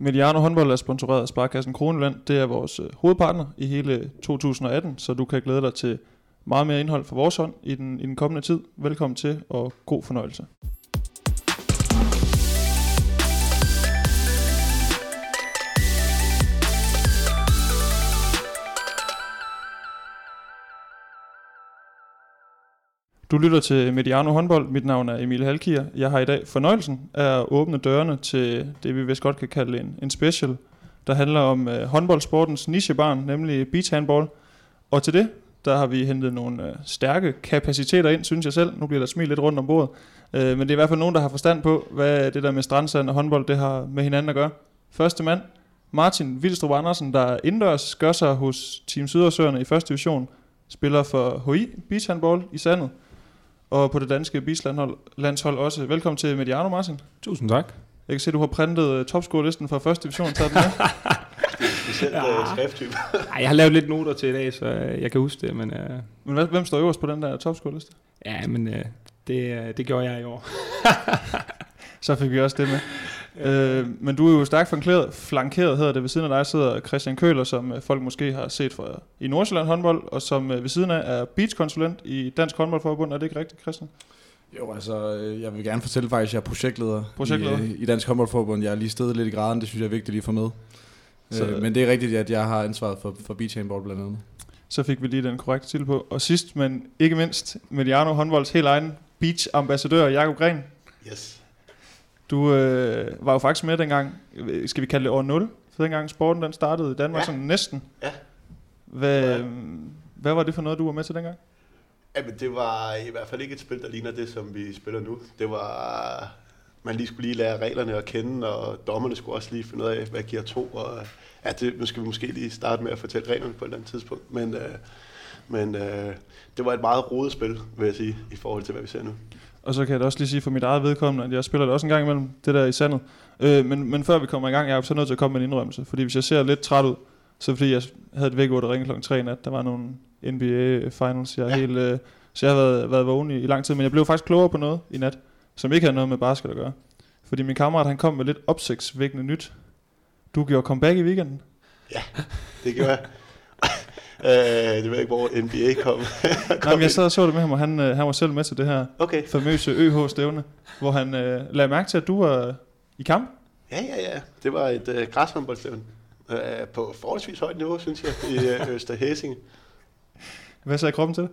Mediano håndbold er sponsoreret af Sparkassen Kroneland. Det er vores øh, hovedpartner i hele 2018, så du kan glæde dig til meget mere indhold fra vores hånd i den, i den kommende tid. Velkommen til, og god fornøjelse. Du lytter til Mediano håndbold. Mit navn er Emil Halkier. Jeg har i dag fornøjelsen af at åbne dørene til det, vi vist godt kan kalde en, en special, der handler om øh, håndboldsportens nichebarn, nemlig beach handball. Og til det, der har vi hentet nogle øh, stærke kapaciteter ind, synes jeg selv. Nu bliver der smidt lidt rundt om bordet. Øh, men det er i hvert fald nogen, der har forstand på, hvad det der med strandsand og håndbold, det har med hinanden at gøre. Første mand, Martin Vildstrup Andersen, der indendørs gør sig hos Team Sydersøerne i første division, spiller for HI Beach Handball i sandet og på det danske landshold også. Velkommen til Mediano, Martin. Tusind tak. Jeg kan se, at du har printet uh, topscore-listen fra første division. Taget den med. Specielt ja. uh, skrifttype. Ej, jeg har lavet lidt noter til i dag, så uh, jeg kan huske det. Men, uh... men hvad, hvem står øverst på den der topscore-liste? Ja, men uh, det, uh, det gjorde jeg i år. så fik vi også det med. Øh, men du er jo stærkt flankeret, flankeret hedder det. Ved siden af dig sidder Christian Køler, som øh, folk måske har set fra i Nordsjælland håndbold, og som øh, ved siden af er beachkonsulent i Dansk Håndboldforbund. Er det ikke rigtigt, Christian? Jo, altså, øh, jeg vil gerne fortælle faktisk, at jeg er projektleder, projektleder. I, i Dansk Håndboldforbund. Jeg er lige stedet lidt i graden, det synes jeg er vigtigt lige at få med. Så, øh, men det er rigtigt, at jeg har ansvaret for, for beach handball blandt andet. Så fik vi lige den korrekte til på. Og sidst, men ikke mindst, Mediano håndbolds helt egen beach-ambassadør, Jakob Gren. Yes. Du øh, var jo faktisk med dengang, skal vi kalde det år 0, for dengang sporten den startede i Danmark, ja. sådan næsten. Ja. Hvad, ja. hvad var det for noget, du var med til dengang? Jamen, det var i hvert fald ikke et spil, der ligner det, som vi spiller nu. Det var, man lige skulle lige lære reglerne at kende, og dommerne skulle også lige finde ud af, hvad giver to, og ja, det, nu skal vi måske lige starte med at fortælle reglerne på et eller andet tidspunkt, men, øh, men øh, det var et meget rodet spil, vil jeg sige, i forhold til, hvad vi ser nu. Og så kan jeg da også lige sige for mit eget vedkommende, at jeg spiller det også en gang imellem, det der i sandet. Øh, men, men før vi kommer i gang, jeg er så nødt til at komme med en indrømmelse. Fordi hvis jeg ser lidt træt ud, så fordi jeg havde et vækord, der ringede kl. 3 nat, der var nogle NBA finals, jeg ja. helt, øh, så jeg har været, været vågen i, i lang tid. Men jeg blev faktisk klogere på noget i nat, som ikke havde noget med basket at gøre. Fordi min kammerat, han kom med lidt opsigtsvækkende nyt. Du gjorde comeback i weekenden. Ja, det gjorde jeg. Øh, det ved jeg ikke, hvor NBA kom. kom Nej, men jeg sad og så det med ham, og han, øh, han var selv med til det her okay. famøse ØH-stævne, hvor han øh, lagde mærke til, at du var i kamp. Ja, ja, ja. Det var et øh, græshåndboldstævne øh, på forholdsvis højt niveau, synes jeg, i øh, Østerhæsinge. Hvad sagde kroppen til det?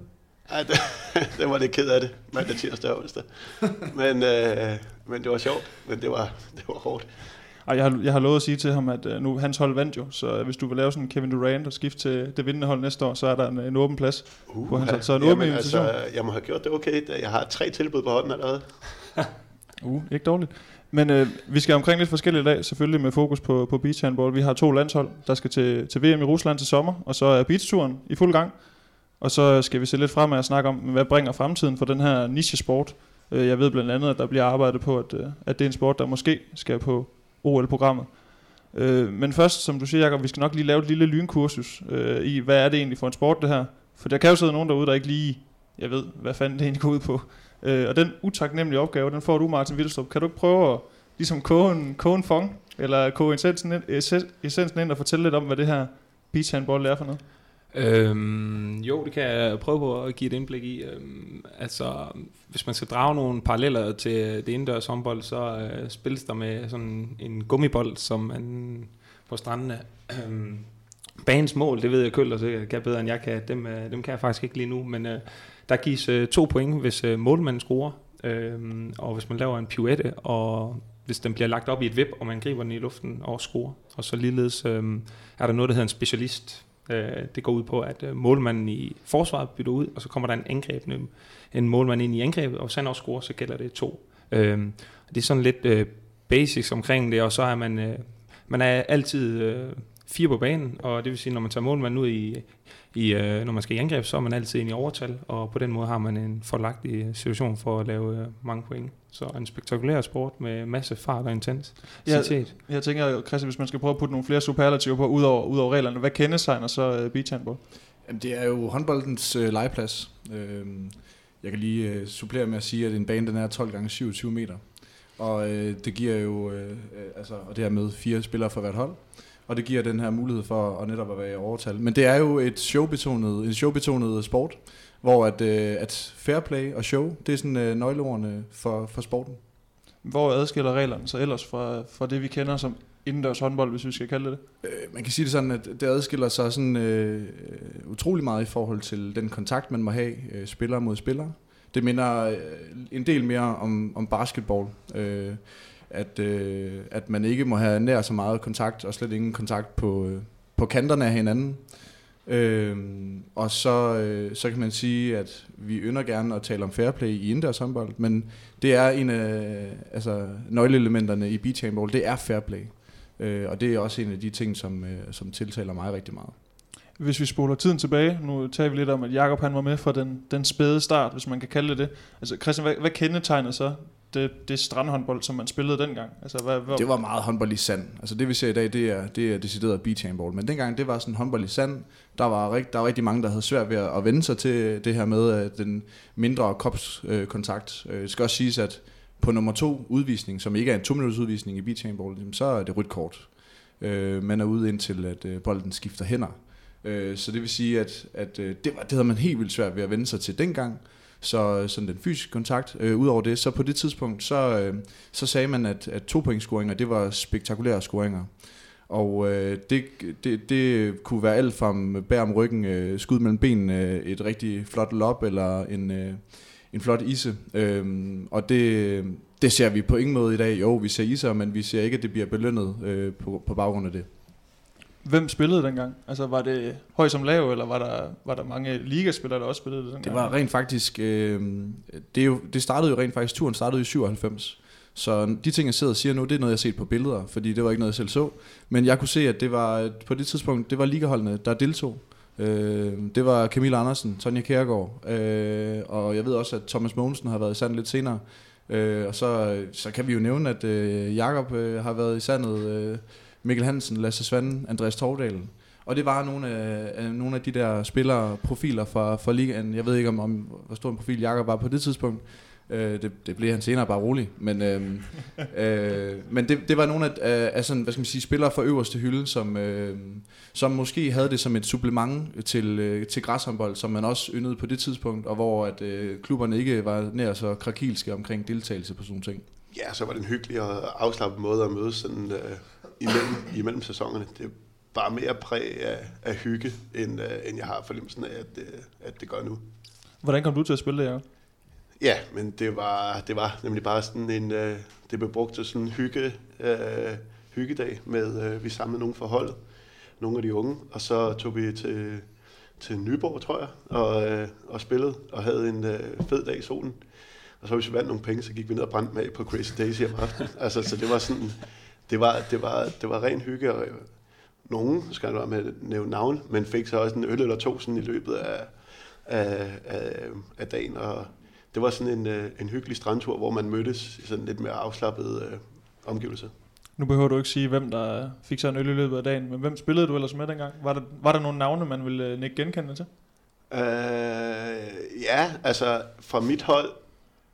Ja, det, det var lidt ked af det, mandag, tirsdag og onsdag. Men, øh, men det var sjovt, men det var, det var hårdt. Ej, jeg, har, jeg har lovet at sige til ham, at uh, nu hans hold vandt jo, så hvis du vil lave sådan en Kevin Durant og skifte til det vindende hold næste år, så er der en, en åben plads uh, på hans hold. Så en åben invitation. Altså, jeg må have gjort det okay. Jeg har tre tilbud på hånden allerede. uh, ikke dårligt. Men øh, vi skal omkring lidt forskellige i dag, selvfølgelig med fokus på, på beach handball. Vi har to landshold, der skal til, til VM i Rusland til sommer, og så er beachturen i fuld gang. Og så skal vi se lidt frem og snakke om, hvad bringer fremtiden for den her niche-sport. Øh, jeg ved blandt andet, at der bliver arbejdet på, at, øh, at det er en sport, der måske skal på OL-programmet. Øh, men først, som du siger, Jacob, vi skal nok lige lave et lille lynkursus øh, i, hvad er det egentlig for en sport, det her? For der kan jo sidde nogen derude, der ikke lige, jeg ved, hvad fanden det egentlig går ud på. Øh, og den utaknemmelige opgave, den får du, Martin Vildstrup. Kan du ikke prøve at ligesom koge en, koge en fong, eller koge essensen ind, essensen ind og fortælle lidt om, hvad det her beach handball er for noget? Øhm, jo, det kan jeg prøve på at give et indblik i. Øhm, altså, hvis man skal drage nogle paralleller til det indendørs håndbold, så øh, spilles der med sådan en gummibold, som man på strandene. Øhm, banens mål, det ved jeg Køller sikkert kan bedre end jeg kan. Dem, øh, dem kan jeg faktisk ikke lige nu, men øh, der gives øh, to point, hvis øh, målmanden scorer, øh, og hvis man laver en pirouette, og hvis den bliver lagt op i et vip, og man griber den i luften og scorer. Og så ligeledes øh, er der noget, der hedder en specialist, Øh, det går ud på, at øh, målmanden i forsvaret bytter ud, og så kommer der en angrebende en målmand ind i angrebet, og hvis han også scorer, så gælder det to. Øhm, det er sådan lidt øh, basics omkring det, og så er man, man er altid fire på banen, og det vil sige, når man tager målmanden ud i, i øh, når man skal i angreb, så er man altid ind i overtal, og på den måde har man en forlagtig situation for at lave øh, mange point. Så en spektakulær sport med masse fart og intensitet. Jeg, jeg tænker, Christian, hvis man skal prøve at putte nogle flere superlativer på, ud over, ud over reglerne, hvad kendetegner så uh, beach handball? Jamen, det er jo håndboldens øh, legeplads. Øh, jeg kan lige øh, supplere med at sige, at en bane den er 12 gange 27 meter. Og øh, det giver jo, øh, øh, altså, og det her med fire spillere for hvert hold, og det giver den her mulighed for at netop at være i overtal. Men det er jo et showbetonet, en showbetonet sport, hvor at, øh, at fair play og show, det er sådan øh, nøgleordene for, for sporten. Hvor adskiller reglerne så ellers fra, fra det, vi kender som indendørs håndbold, hvis vi skal kalde det Øh, man kan sige det sådan, at det adskiller sig sådan øh, utrolig meget i forhold til den kontakt, man må have øh, spiller mod spiller. Det minder øh, en del mere om, om basketball. Øh, at, øh, at man ikke må have nær så meget kontakt, og slet ingen kontakt på, øh, på kanterne af hinanden. Øh, og så, øh, så kan man sige, at vi ynder gerne at tale om fair play i indendørs håndbold, men det er en af altså, nøgleelementerne i beach handball, det er fair play. Øh, og det er også en af de ting, som, øh, som tiltaler mig rigtig meget. Hvis vi spoler tiden tilbage, nu taler vi lidt om, at Jakob han var med fra den, den spæde start, hvis man kan kalde det det. Altså Christian, hvad, hvad kendetegnede så det, det strandhåndbold, som man spillede dengang? Altså, hvad, hvad... Det var meget håndbold i sand. Altså det vi ser i dag, det er, det er decideret beach handball. Men dengang, det var sådan håndbold i sand. Der var, rigt, der var rigtig mange, der havde svært ved at vende sig til det her med uh, den mindre kopskontakt. Uh, øh, det skal også siges, at på nummer to udvisning, som ikke er en to minutters udvisning i beach handball, så er det rødt kort. Uh, man er ude indtil, at øh, bolden skifter hænder. Øh, så det vil sige, at, at det, var, det havde man helt vildt svært ved at vende sig til dengang. Så øh, sådan den fysiske kontakt. Øh, Udover det, så på det tidspunkt, så, øh, så sagde man, at, at to point scoringer, det var spektakulære scoringer. Og øh, det, det, det kunne være alt fra bær om ryggen, øh, skud mellem benene, øh, et rigtig flot lob eller en, øh, en flot ise. Øh, og det, det ser vi på ingen måde i dag. Jo, vi ser iser, men vi ser ikke, at det bliver belønnet øh, på, på baggrund af det. Hvem spillede dengang? Altså var det høj som lav, eller var der, var der mange ligaspillere, der også spillede det dengang? Det var rent faktisk, øh, det, er jo, det startede jo rent faktisk, turen startede i 97. Så de ting, jeg sidder og siger nu, det er noget, jeg har set på billeder, fordi det var ikke noget, jeg selv så. Men jeg kunne se, at det var på det tidspunkt, det var ligaholdene, der deltog. Øh, det var Camille Andersen, Tonja Kjærgaard, øh, og jeg ved også, at Thomas Mogensen har været i sand lidt senere. Øh, og så, så kan vi jo nævne, at øh, Jakob øh, har været i sandet, øh, Mikkel Hansen, Lasse Svanden, Andreas Tordal. Og det var nogle af, nogle af de der spillere, profiler fra, fra ligaen. Jeg ved ikke, om, om hvor stor en profil Jakob var på det tidspunkt. Øh, det, det blev han senere bare rolig. Men, øh, øh, men det, det var nogle af, af sådan, hvad skal man sige, spillere fra øverste hylde, som, øh, som måske havde det som et supplement til, øh, til græshåndbold, som man også yndede på det tidspunkt, og hvor at, øh, klubberne ikke var nær så krakilske omkring deltagelse på sådan ting. Ja, så var det en hyggelig og afslappet måde at mødes sådan, øh, imellem, imellem sæsonerne. Det er bare mere præg af, af hygge, end, øh, end jeg har fornemmelsen af, at, øh, at det gør nu. Hvordan kom du til at spille det, Jacob? Ja, men det var, det var nemlig bare sådan en, øh, det blev brugt til sådan en hygge, øh, hyggedag med, øh, vi samlede nogle for holdet, nogle af de unge, og så tog vi til, til Nyborg, tror jeg, og, øh, og spillede, og havde en øh, fed dag i solen. Og så hvis vi vandt nogle penge, så gik vi ned og brændte med på Crazy Daisy om aftenen. altså, så det var sådan, det var, det var, det var ren hygge, og nogen, skal jeg med nævne navn, men fik så også en øl eller to sådan i løbet af, af, af, af dagen, og det var sådan en, øh, en hyggelig strandtur, hvor man mødtes i sådan lidt mere afslappet øh, omgivelser. Nu behøver du ikke sige, hvem der fik sig en øl i løbet af dagen, men hvem spillede du ellers med dengang? Var der, var der nogle navne, man ville øh, ikke genkende til? Øh, ja, altså fra mit hold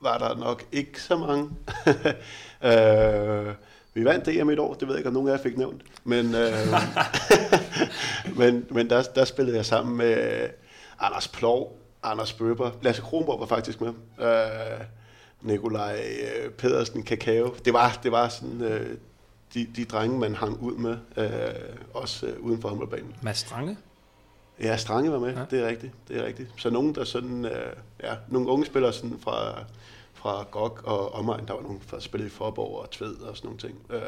var der nok ikke så mange. øh, vi vandt DM et år, det ved jeg ikke, om nogen af jer fik nævnt. Men, øh, men, men der, der spillede jeg sammen med Anders Plov, Anders Bøber, Lasse Kronborg var faktisk med, øh, Nikolaj øh, Pedersen, Kakao. Det var, det var sådan øh, de, de drenge, man hang ud med, øh, også øh, uden for håndboldbanen. Mads Strange? Ja, Strange var med, ja. det er rigtigt, det er rigtigt. Så nogen, der sådan, øh, ja, nogle unge spillere sådan fra, fra GOG og omegn, der var nogen, der spillede i Forborg og Tved og sådan nogle ting. Øh,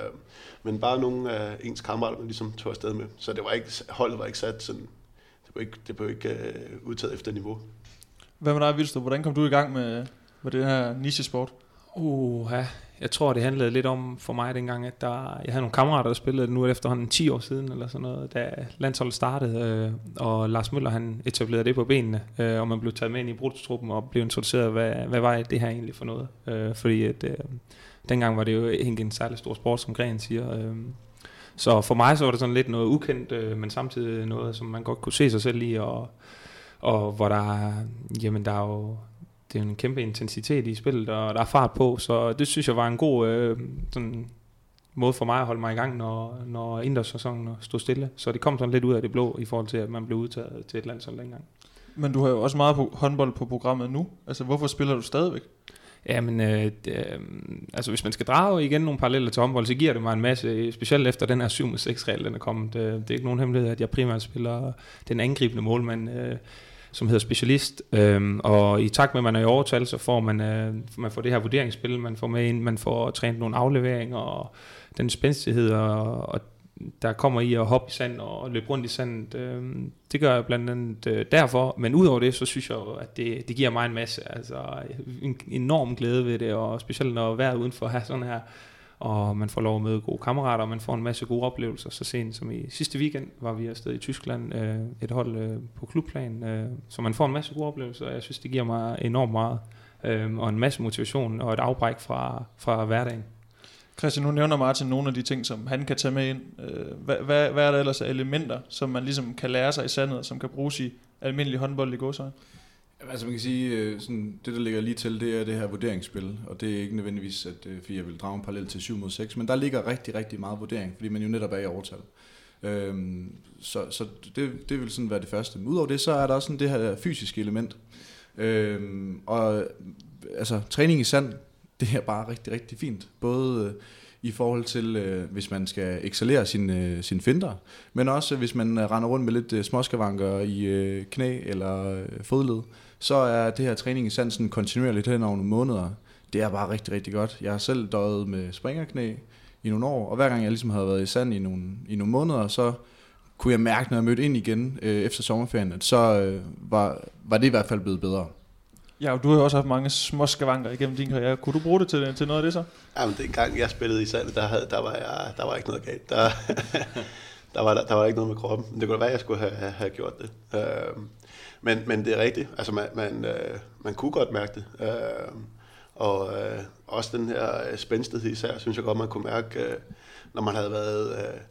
men bare nogle af ens kammerater, man ligesom tog afsted med. Så det var ikke, holdet var ikke sat sådan, det blev ikke, det blev ikke øh, udtaget efter niveau. Hvad med dig, Vildstrup? Hvordan kom du i gang med, med det her niche-sport? Uh, ja. Jeg tror, det handlede lidt om for mig dengang, at der, jeg havde nogle kammerater, der spillede nu efterhånden 10 år siden, eller sådan noget, da landsholdet startede, øh, og Lars Møller, han etablerede det på benene, øh, og man blev taget med ind i brudstruppen og blev introduceret, hvad, hvad var det her egentlig for noget? Øh, fordi at, øh, dengang var det jo ikke en særlig stor sport, som Gren siger. Øh, så for mig så var det sådan lidt noget ukendt, øh, men samtidig noget, som man godt kunne se sig selv i, og, og hvor der, jamen der er jo det er en kæmpe intensitet i spillet, og der er fart på, så det synes jeg var en god øh, sådan, måde for mig at holde mig i gang, når, når indendørssæsonen stod stille. Så det kom sådan lidt ud af det blå, i forhold til, at man blev udtaget til et landshold dengang. Men du har jo også meget på håndbold på programmet nu. Altså, hvorfor spiller du stadigvæk? Ja, men øh, det, øh, altså hvis man skal drage igen nogle paralleller til håndbold, så giver det mig en masse, specielt efter den her 7 6 regel den er kommet. Det, det er ikke nogen hemmelighed, at jeg primært spiller den angribende målmand, øh, som hedder specialist. Øhm, og i takt med, at man er i overtal, så får man, øh, man får det her vurderingsspil, man får med ind, man får trænet nogle afleveringer, og den spændstighed og, og der kommer i at hoppe i sand og løbe rundt i sandet. Øh, det gør jeg blandt andet øh, derfor, men udover det, så synes jeg jo, at det, det giver mig en masse, altså en enorm glæde ved det, og specielt når vejret udenfor har sådan her, og man får lov at møde gode kammerater, og man får en masse gode oplevelser. Så sent som i sidste weekend var vi afsted i Tyskland, øh, et hold øh, på klubplan, øh, så man får en masse gode oplevelser, og jeg synes, det giver mig enormt meget, øh, og en masse motivation og et afbræk fra, fra hverdagen. Christian, nu nævner Martin nogle af de ting, som han kan tage med ind. Øh, hvad, hvad, hvad er der ellers af elementer, som man ligesom kan lære sig i sandet, som kan bruges i almindelig håndbold i godsøjne? Altså man kan sige, øh, sådan, det der ligger lige til, det er det her vurderingsspil, og det er ikke nødvendigvis, at, øh, fordi jeg vil drage en parallel til 7 mod 6, men der ligger rigtig, rigtig meget vurdering, fordi man jo netop er i overtal. Øhm, så så det, det vil sådan være det første. Men udover det, så er der også sådan det her fysiske element. Øhm, og altså, træning i sand, det er bare rigtig, rigtig fint. Både øh, i forhold til, øh, hvis man skal excellere sine øh, sin finder, men også hvis man øh, render rundt med lidt øh, småskavanker i øh, knæ eller øh, fodled, så er det her træning i sansen kontinuerligt hen over nogle måneder. Det er bare rigtig, rigtig godt. Jeg har selv døjet med springerknæ i nogle år, og hver gang jeg ligesom havde været i sand i nogle, i nogle måneder, så kunne jeg mærke, når jeg mødte ind igen øh, efter sommerferien, at så øh, var, var det i hvert fald blevet bedre. Ja, og du har jo også haft mange små skavanker igennem din karriere. Kunne du bruge det til, til noget af det så? Jamen, gang jeg spillede i sandet, der, havde, der, var jeg, der var ikke noget galt. Der, der, var, der, der var ikke noget med kroppen. Det kunne da være, at jeg skulle have, have gjort det. Øh, men, men det er rigtigt. Altså, man, man, øh, man kunne godt mærke det. Øh, og øh, også den her spændstighed især, synes jeg godt, man kunne mærke, øh, når man havde været øh,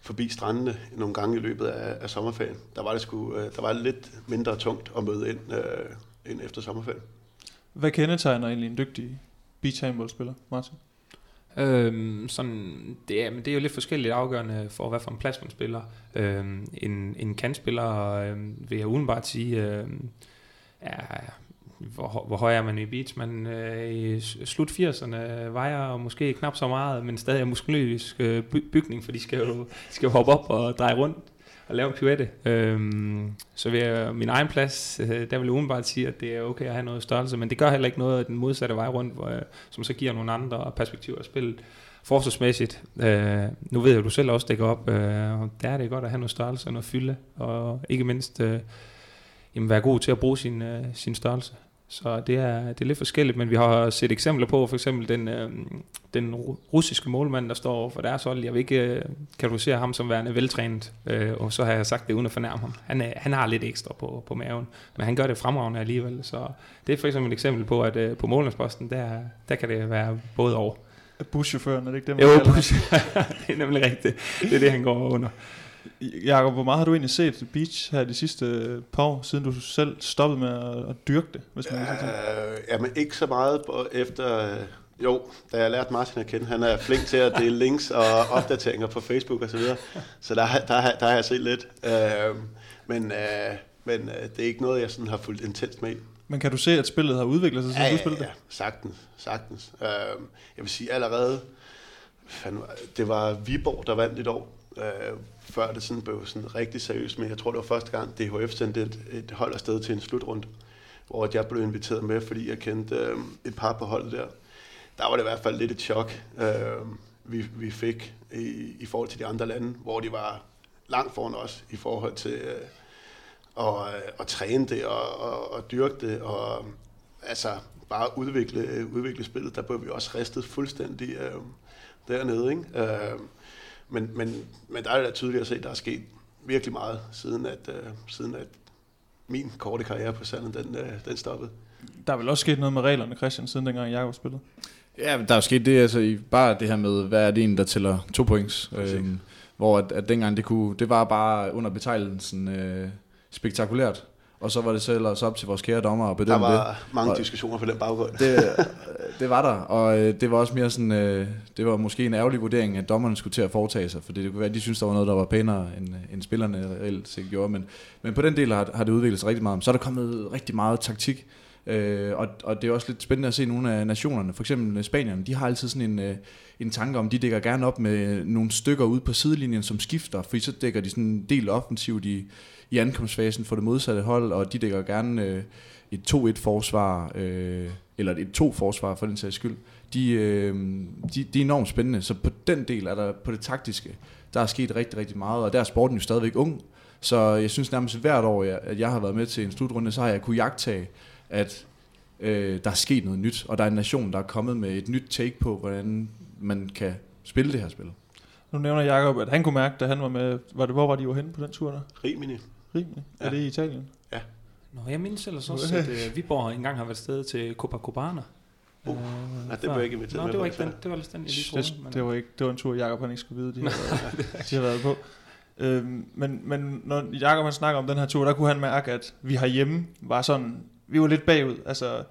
forbi strandene nogle gange i løbet af, af sommerferien. Der var det sgu, øh, der var det lidt mindre tungt at møde ind, øh, ind efter sommerferien. Hvad kendetegner egentlig en dygtig beach handballspiller, Martin? Øhm, sådan, det, er, men det er jo lidt forskelligt afgørende for, hvad for en plads man spiller. Øhm, en, en kantspiller, øhm, vil jeg udenbart sige, øhm, er, hvor, hvor høj er man i beach? Man øh, i slut 80'erne vejer måske knap så meget, men stadig er muskuløs øh, bygning, for de skal jo, de skal jo hoppe op og dreje rundt at lave en pivette. Øhm, så ved jeg min egen plads, øh, der vil jeg umiddelbart sige, at det er okay at have noget størrelse, men det gør heller ikke noget af den modsatte vej rundt, hvor, øh, som så giver nogle andre perspektiver at spillet. Forsvarsmæssigt, øh, nu ved jeg, at du selv også dækker op, øh, og der er det godt at have noget størrelse og noget fylde, og ikke mindst øh, jamen, være god til at bruge sin, øh, sin størrelse. Så det er, det er lidt forskelligt, men vi har set eksempler på, for eksempel den, øh, den russiske målmand, der står for deres hold. Jeg vil ikke øh, kategorisere ham som værende veltrænet, øh, og så har jeg sagt det uden at fornærme ham. Han, er, han har lidt ekstra på, på maven, men han gør det fremragende alligevel. Så det er for eksempel et eksempel på, at øh, på målmandsposten, der, der kan det være både over. Buschaufføren, er det ikke det, man Jo, bus- det er nemlig rigtigt. Det er det, han går under. Jakob, hvor meget har du egentlig set Beach her de sidste par år, siden du selv stoppede med at, dyrke det? Hvis man øh, jamen ikke så meget efter... Jo, da jeg lærte Martin at kende, han er flink til at dele links og opdateringer på Facebook osv., så, videre. så der, der, der har jeg set lidt. Øh, men øh, men øh, det er ikke noget, jeg sådan har fulgt intens med Men kan du se, at spillet har udviklet sig, siden ja, du spillede ja, ja, sagtens, sagtens. Øh, jeg vil sige allerede, fandme, det var Viborg, der vandt et år, øh, før det sådan blev sådan rigtig seriøst. Men jeg tror, det var første gang, DHF sendte et, et hold afsted til en slutrunde, hvor jeg blev inviteret med, fordi jeg kendte øh, et par på holdet der. Der var det i hvert fald lidt et chok, øh, vi, vi fik i, i forhold til de andre lande, hvor de var langt foran os i forhold til øh, at, øh, at træne det og, og, og dyrke det, og altså bare udvikle, udvikle spillet. Der blev vi også ristet fuldstændig øh, dernede. Ikke? Øh, men, men, men der er det da tydeligt at se, at der er sket virkelig meget, siden at, øh, siden at min korte karriere på Sanden, den, øh, den stoppede. Der er vel også sket noget med reglerne, Christian, siden dengang Jakob spillede? Ja, der er sket det, altså bare det her med, hvad er det en, der tæller to points. Øhm, hvor at, at dengang det kunne, det var bare under betegnelsen øh, spektakulært. Og så var det så ellers op til vores kære dommer at Der bedømme det. var mange Og- diskussioner på den baggrund. det, det var der, og øh, det var også mere sådan, øh, det var måske en ærgerlig vurdering, at dommerne skulle til at foretage sig, for det kunne være, at de synes der var noget, der var pænere, end, end spillerne reelt set gjorde, men, men på den del har, har det udviklet sig rigtig meget. Så er der kommet rigtig meget taktik, øh, og, og det er også lidt spændende at se nogle af nationerne, for eksempel øh, Spanierne, de har altid sådan en, øh, en tanke om, de dækker gerne op med øh, nogle stykker ud på sidelinjen, som skifter, for så dækker de sådan en del offensivt i, i ankomstfasen for det modsatte hold, og de dækker gerne øh, et 2-1-forsvar, øh, eller et 2-forsvar for den sags skyld. De, øh, de, de er enormt spændende, så på den del er der på det taktiske, der er sket rigtig, rigtig meget, og der er sporten jo stadigvæk ung, så jeg synes nærmest hvert år, jeg- at jeg har været med til en slutrunde, så har jeg kunne jagtage, at øh, der er sket noget nyt, og der er en nation, der er kommet med et nyt take på, hvordan man kan spille det her spil. Nu nævner Jacob, at han kunne mærke, da han var med, var det, hvor var de jo henne på den tur der? Rimini. Rimelig. Ja. Er Ja. det i Italien? Nå, jeg mindes ellers også, at uh, Viborg engang har været sted til Copacabana. Uh, Øh, nej, det blev jeg ikke inviteret Nå, med det var ikke den, det var lidt den, jeg lige troede. Det, men- det, var ikke, det var en tur, Jacob han ikke skulle vide, de har, været, de har været på. Øhm, men, men når Jacob han snakker om den her tur, der kunne han mærke, at vi herhjemme var sådan, vi var lidt bagud. Altså,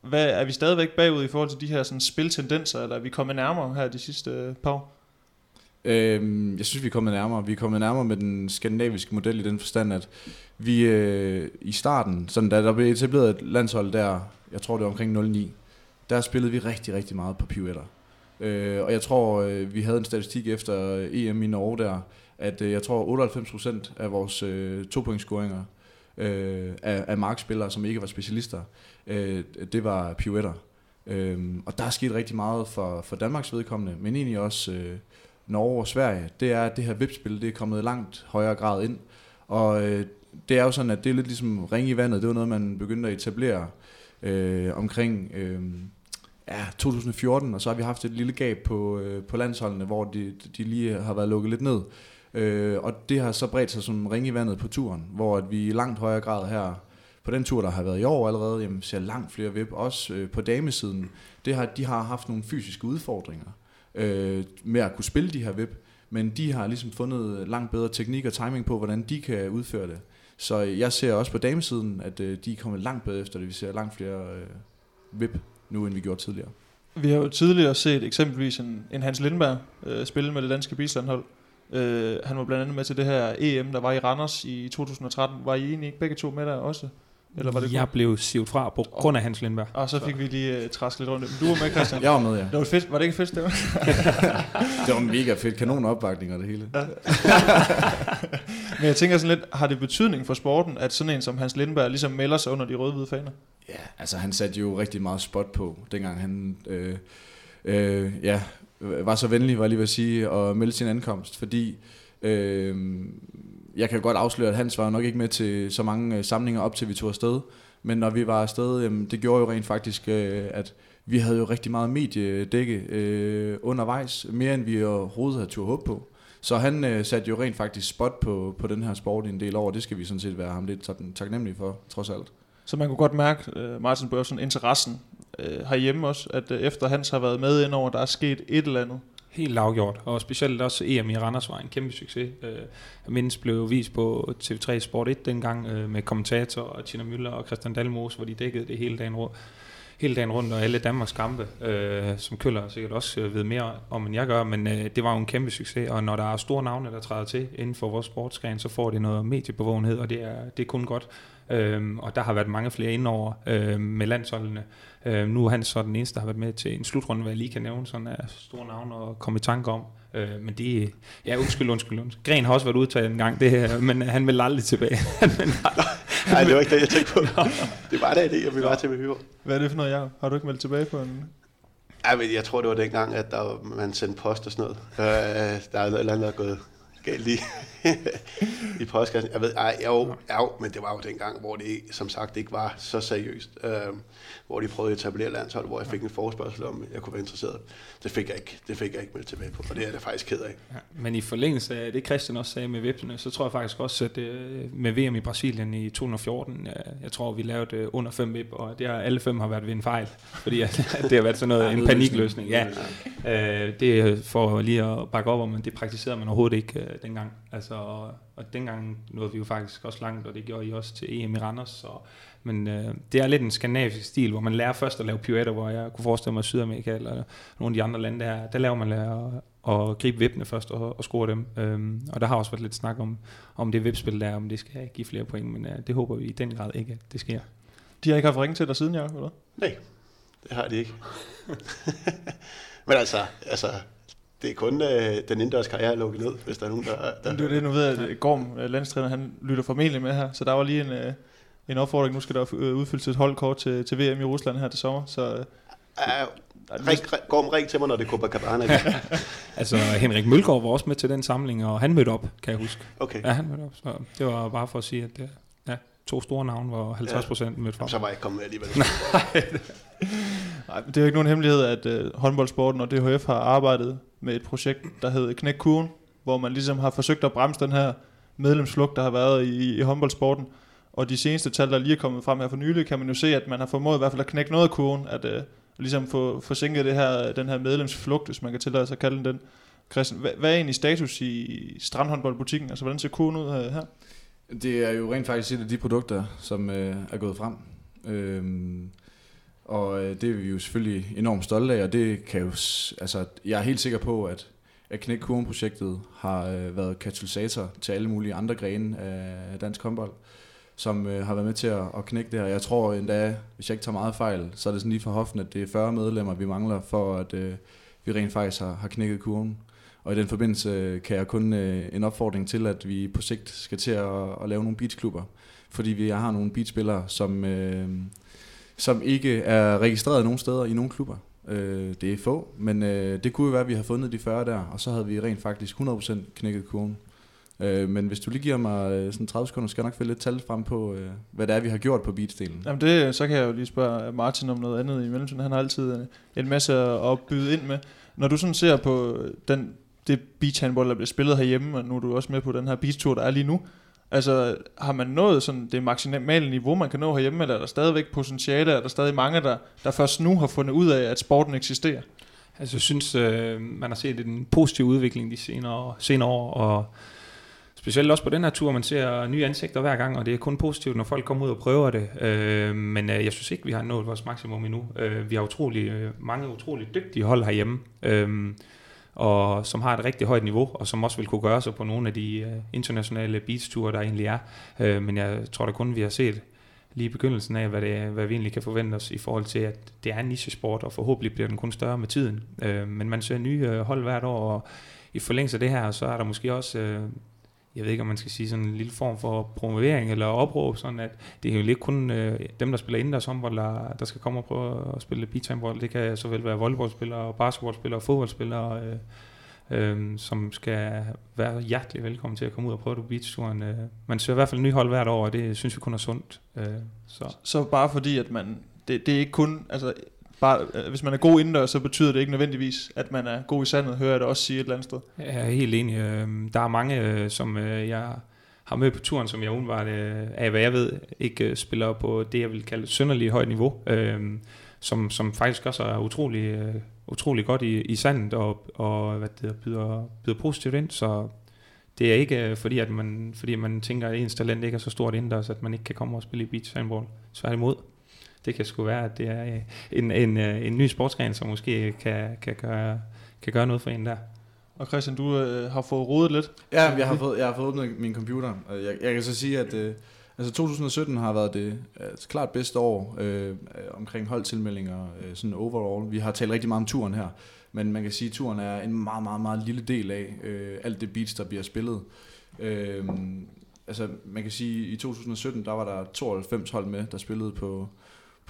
hvad, er vi stadigvæk bagud i forhold til de her sådan, spiltendenser, eller er vi kommet nærmere her de sidste øh, par år? Øhm, jeg synes, vi er kommet nærmere. Vi er kommet nærmere med den skandinaviske model i den forstand, at vi øh, i starten, sådan da der blev etableret et landshold der, jeg tror det var omkring 09, der spillede vi rigtig, rigtig meget på pivetter. Øh, og jeg tror, øh, vi havde en statistik efter øh, EM i Norge der, at øh, jeg tror 98% af vores øh, topointscoringer øh, af, af markspillere, som ikke var specialister, øh, det var pivetter. Øh, og der er sket rigtig meget for, for Danmarks vedkommende, men egentlig også øh, Norge og Sverige, det er, at det her vipspil, det er kommet langt højere grad ind. Og øh, det er jo sådan, at det er lidt ligesom ring i vandet. Det var noget, man begyndte at etablere øh, omkring øh, ja, 2014, og så har vi haft et lille gab på, øh, på landsholdene, hvor de, de lige har været lukket lidt ned. Øh, og det har så bredt sig som ring i vandet på turen, hvor at vi i langt højere grad her på den tur, der har været i år allerede, jamen, ser langt flere vip, også øh, på damesiden. Det har, de har haft nogle fysiske udfordringer øh, med at kunne spille de her vip, men de har ligesom fundet langt bedre teknik og timing på, hvordan de kan udføre det. Så jeg ser også på damesiden, at øh, de er kommet langt bedre efter det. Vi ser langt flere øh, vip nu, end vi gjorde tidligere. Vi har jo tidligere set eksempelvis en, en Hans Lindberg øh, spille med det danske bistandshold. Øh, han var blandt andet med til det her EM, der var i Randers i 2013. Var I egentlig ikke begge to med der også? Eller var det jeg kun? blev sivet fra på grund af Hans Lindberg. Og så fik vi lige uh, træsk lidt rundt. Men du var med, Christian. Jeg var med, ja. Det var, fedt. var det ikke fedt, det var? Det var mega fedt. Kanon opbakning og det hele. Men jeg tænker sådan lidt, har det betydning for sporten, at sådan en som Hans Lindberg ligesom melder sig under de røde-hvide faner? Ja, altså han satte jo rigtig meget spot på, dengang han øh, øh, ja, Øh, var så venlig, var jeg lige ved at sige, at melde sin ankomst, fordi øh, jeg kan godt afsløre, at Hans var nok ikke med til så mange øh, samlinger op til vi tog afsted, men når vi var afsted, jamen, det gjorde jo rent faktisk, øh, at vi havde jo rigtig meget mediedække øh, undervejs, mere end vi overhovedet havde tur håb på. Så han øh, satte jo rent faktisk spot på, på den her sport i en del år, og det skal vi sådan set være ham lidt taknemmelige for, trods alt. Så man kunne godt mærke, øh, Martin Børsen, interessen øh, herhjemme også, at øh, efter Hans har været med indover, der er sket et eller andet. Helt lavgjort, og specielt også EM i Randers var en kæmpe succes. Øh, mindes blev vist på TV3 Sport 1 dengang øh, med kommentator og Tina Møller og Christian Dalmos, hvor de dækkede det hele dagen rundt hele dagen rundt, og alle Danmarks kampe, øh, som Køller sikkert også øh, ved mere om, end jeg gør, men øh, det var jo en kæmpe succes, og når der er store navne, der træder til inden for vores sportsgren, så får det noget mediebevågenhed, og det er, det er kun godt. Øh, og der har været mange flere indover øh, med landsholdene. Øh, nu er han så den eneste, der har været med til en slutrunde, hvad jeg lige kan nævne, sådan af store navne og komme i tanke om. Øh, men det ja, undskyld, undskyld, undskyld. Gren har også været udtaget en gang, det, her, men han vil aldrig tilbage. Han vil aldrig- Nej, det var ikke det, jeg tænkte på. Det var da en idé, at vi var til med Hyre. Hvad er det for noget, Jacob? Har du ikke meldt tilbage på en... Ja, men jeg tror, det var dengang, at der, var- man sendte post og sådan noget. Øh, der er noget eller andet, der er gået galt i, i postkassen. Jeg ved, ej, jo, jo, men det var jo dengang, hvor det som sagt ikke var så seriøst. Øh, hvor de prøvede at etablere landshold, hvor jeg fik en forespørgsel om, jeg kunne være interesseret. Det fik jeg ikke, det fik jeg ikke meldt tilbage på, og det er jeg da faktisk ked af. Ja, men i forlængelse af det, Christian også sagde med vipsene, så tror jeg faktisk også, at øh, med VM i Brasilien i 2014, øh, jeg tror, vi lavede øh, under fem vip, og det har, alle fem har været ved en fejl, fordi at, at det har været sådan noget, en panikløsning. Ja, øh, det for lige at bakke op om, men det praktiserede man overhovedet ikke øh, dengang. Altså, og, og dengang nåede vi jo faktisk også langt, og det gjorde I også til EM i Randers. Så, men øh, det er lidt en skandinavisk stil, hvor man lærer først at lave pirouetter, hvor jeg kunne forestille mig Sydamerika eller nogle af de andre lande der, der laver man lærer at, at gribe vippene først og, og score dem. Øhm, og der har også været lidt snak om, om det vipspil der, om det skal give flere point, men øh, det håber vi i den grad ikke, at det sker. De har ikke haft ringe til dig siden, Jacob, eller? Nej, det har de ikke. Men altså, altså det er kun øh, den indendørs karriere lukket ned, hvis der er nogen, der... der det er det, nu ved jeg, at Gorm, øh, landstræner, han lytter formentlig med her, så der var lige en, øh, en opfordring. Nu skal der øh, udfyldes et holdkort til, til VM i Rusland her til sommer, så... Øh, ring, Gorm, ring til mig, når det er Copacabana. altså, Henrik Mølgaard var også med til den samling, og han mødte op, kan jeg huske. Okay. Ja, han mødte op, så det var bare for at sige, at ja, to store navne, hvor 50 procent ja. mødte fra. Så var jeg ikke kommet med alligevel. Nej, det er jo ikke nogen hemmelighed, at øh, håndboldsporten og DHF har arbejdet med et projekt, der hedder Knæk Kurven, hvor man ligesom har forsøgt at bremse den her medlemsflugt, der har været i, i håndboldsporten. Og de seneste tal, der lige er kommet frem her for nylig, kan man jo se, at man har formået i hvert fald at knække noget af kurven, at øh, ligesom få forsinket det her, den her medlemsflugt, hvis man kan tillade sig at kalde den. Christian, hvad, hvad er egentlig status i strandhåndboldbutikken? Altså, hvordan ser kurven ud øh, her? Det er jo rent faktisk et af de produkter, som øh, er gået frem. Øh, og øh, det er vi jo selvfølgelig enormt stolte af, og det kan jo, altså, jeg er helt sikker på, at, at Knæk projektet har øh, været katalysator til alle mulige andre grene af dansk håndbold, som øh, har været med til at, at knække det her. Jeg tror endda, hvis jeg ikke tager meget fejl, så er det sådan lige for hoften, at det er 40 medlemmer, vi mangler, for at øh, vi rent faktisk har, har knækket kurven. Og i den forbindelse øh, kan jeg kun øh, en opfordring til, at vi på sigt skal til at, at lave nogle beachklubber. Fordi vi har nogle beachspillere, som, øh, som ikke er registreret nogen steder i nogen klubber. Øh, det er få, men øh, det kunne jo være, at vi har fundet de 40 der, og så havde vi rent faktisk 100% knækket kurven. Øh, men hvis du lige giver mig øh, sådan 30 sekunder, skal jeg nok finde lidt tal frem på, øh, hvad det er, vi har gjort på beatstelen. Jamen det, så kan jeg jo lige spørge Martin om noget andet i mellemtiden. Han har altid øh, en masse at byde ind med. Når du sådan ser på øh, den, det beach handball, der bliver spillet herhjemme, og nu er du også med på den her beach tour, der er lige nu, Altså, har man nået sådan det maksimale niveau, man kan nå herhjemme, eller er der stadigvæk potentiale, er der stadig mange, der, der først nu har fundet ud af, at sporten eksisterer? Altså, jeg synes, øh, man har set en positiv udvikling de senere, senere år, og specielt også på den her tur, man ser nye ansigter hver gang, og det er kun positivt, når folk kommer ud og prøver det. Øh, men øh, jeg synes ikke, vi har nået vores maksimum endnu. Øh, vi har utrolig, øh, mange utrolig dygtige hold herhjemme. Øh, og som har et rigtig højt niveau, og som også vil kunne gøre sig på nogle af de øh, internationale beachture, der egentlig er. Øh, men jeg tror da kun, vi har set lige i begyndelsen af, hvad, det, hvad vi egentlig kan forvente os i forhold til, at det er en nichesport, og forhåbentlig bliver den kun større med tiden. Øh, men man ser nye hold hvert år, og i forlængelse af det her, så er der måske også jeg ved ikke, om man skal sige sådan en lille form for promovering eller opråb, sådan at det er jo ikke kun øh, dem, der spiller indendørs håndbold, der, der skal komme og prøve at spille beach handball. Det kan såvel være volleyballspillere, basketballspillere og fodboldspillere, øh, øh, som skal være hjertelig velkommen til at komme ud og prøve det på beachturen. Øh. Man søger i hvert fald nye hold hvert år, og det synes vi kun er sundt. Øh, så. så bare fordi, at man, det, det er ikke kun, altså bare, øh, hvis man er god indendørs, så betyder det ikke nødvendigvis, at man er god i sandet, hører jeg det også sige et eller andet sted. Jeg er helt enig. Øhm, der er mange, øh, som øh, jeg har mødt på turen, som jeg udenbart, af, hvad jeg ved, ikke spiller på det, jeg vil kalde synderligt højt niveau, øhm, som, som faktisk også er utrolig, utrolig godt i, i sandet og, og hvad det byder, byder positivt ind, så det er ikke fordi, at man, fordi man tænker, at ens talent ikke er så stort indendørs, at man ikke kan komme og spille i beach handball. Tværtimod det kan sgu være, at det er øh, en, en, øh, en ny sportsgren, som måske kan, kan, gøre, kan gøre noget for en der. Og Christian, du øh, har fået rodet lidt. Ja, jeg har fået, jeg har fået åbnet min computer. Jeg, jeg kan så sige, at øh, altså 2017 har været det altså, klart bedste år øh, omkring holdtilmeldinger, øh, sådan overall. Vi har talt rigtig meget om turen her, men man kan sige, at turen er en meget, meget, meget lille del af øh, alt det beats, der bliver spillet. Øh, altså man kan sige, at i 2017, der var der 92 hold med, der spillede på,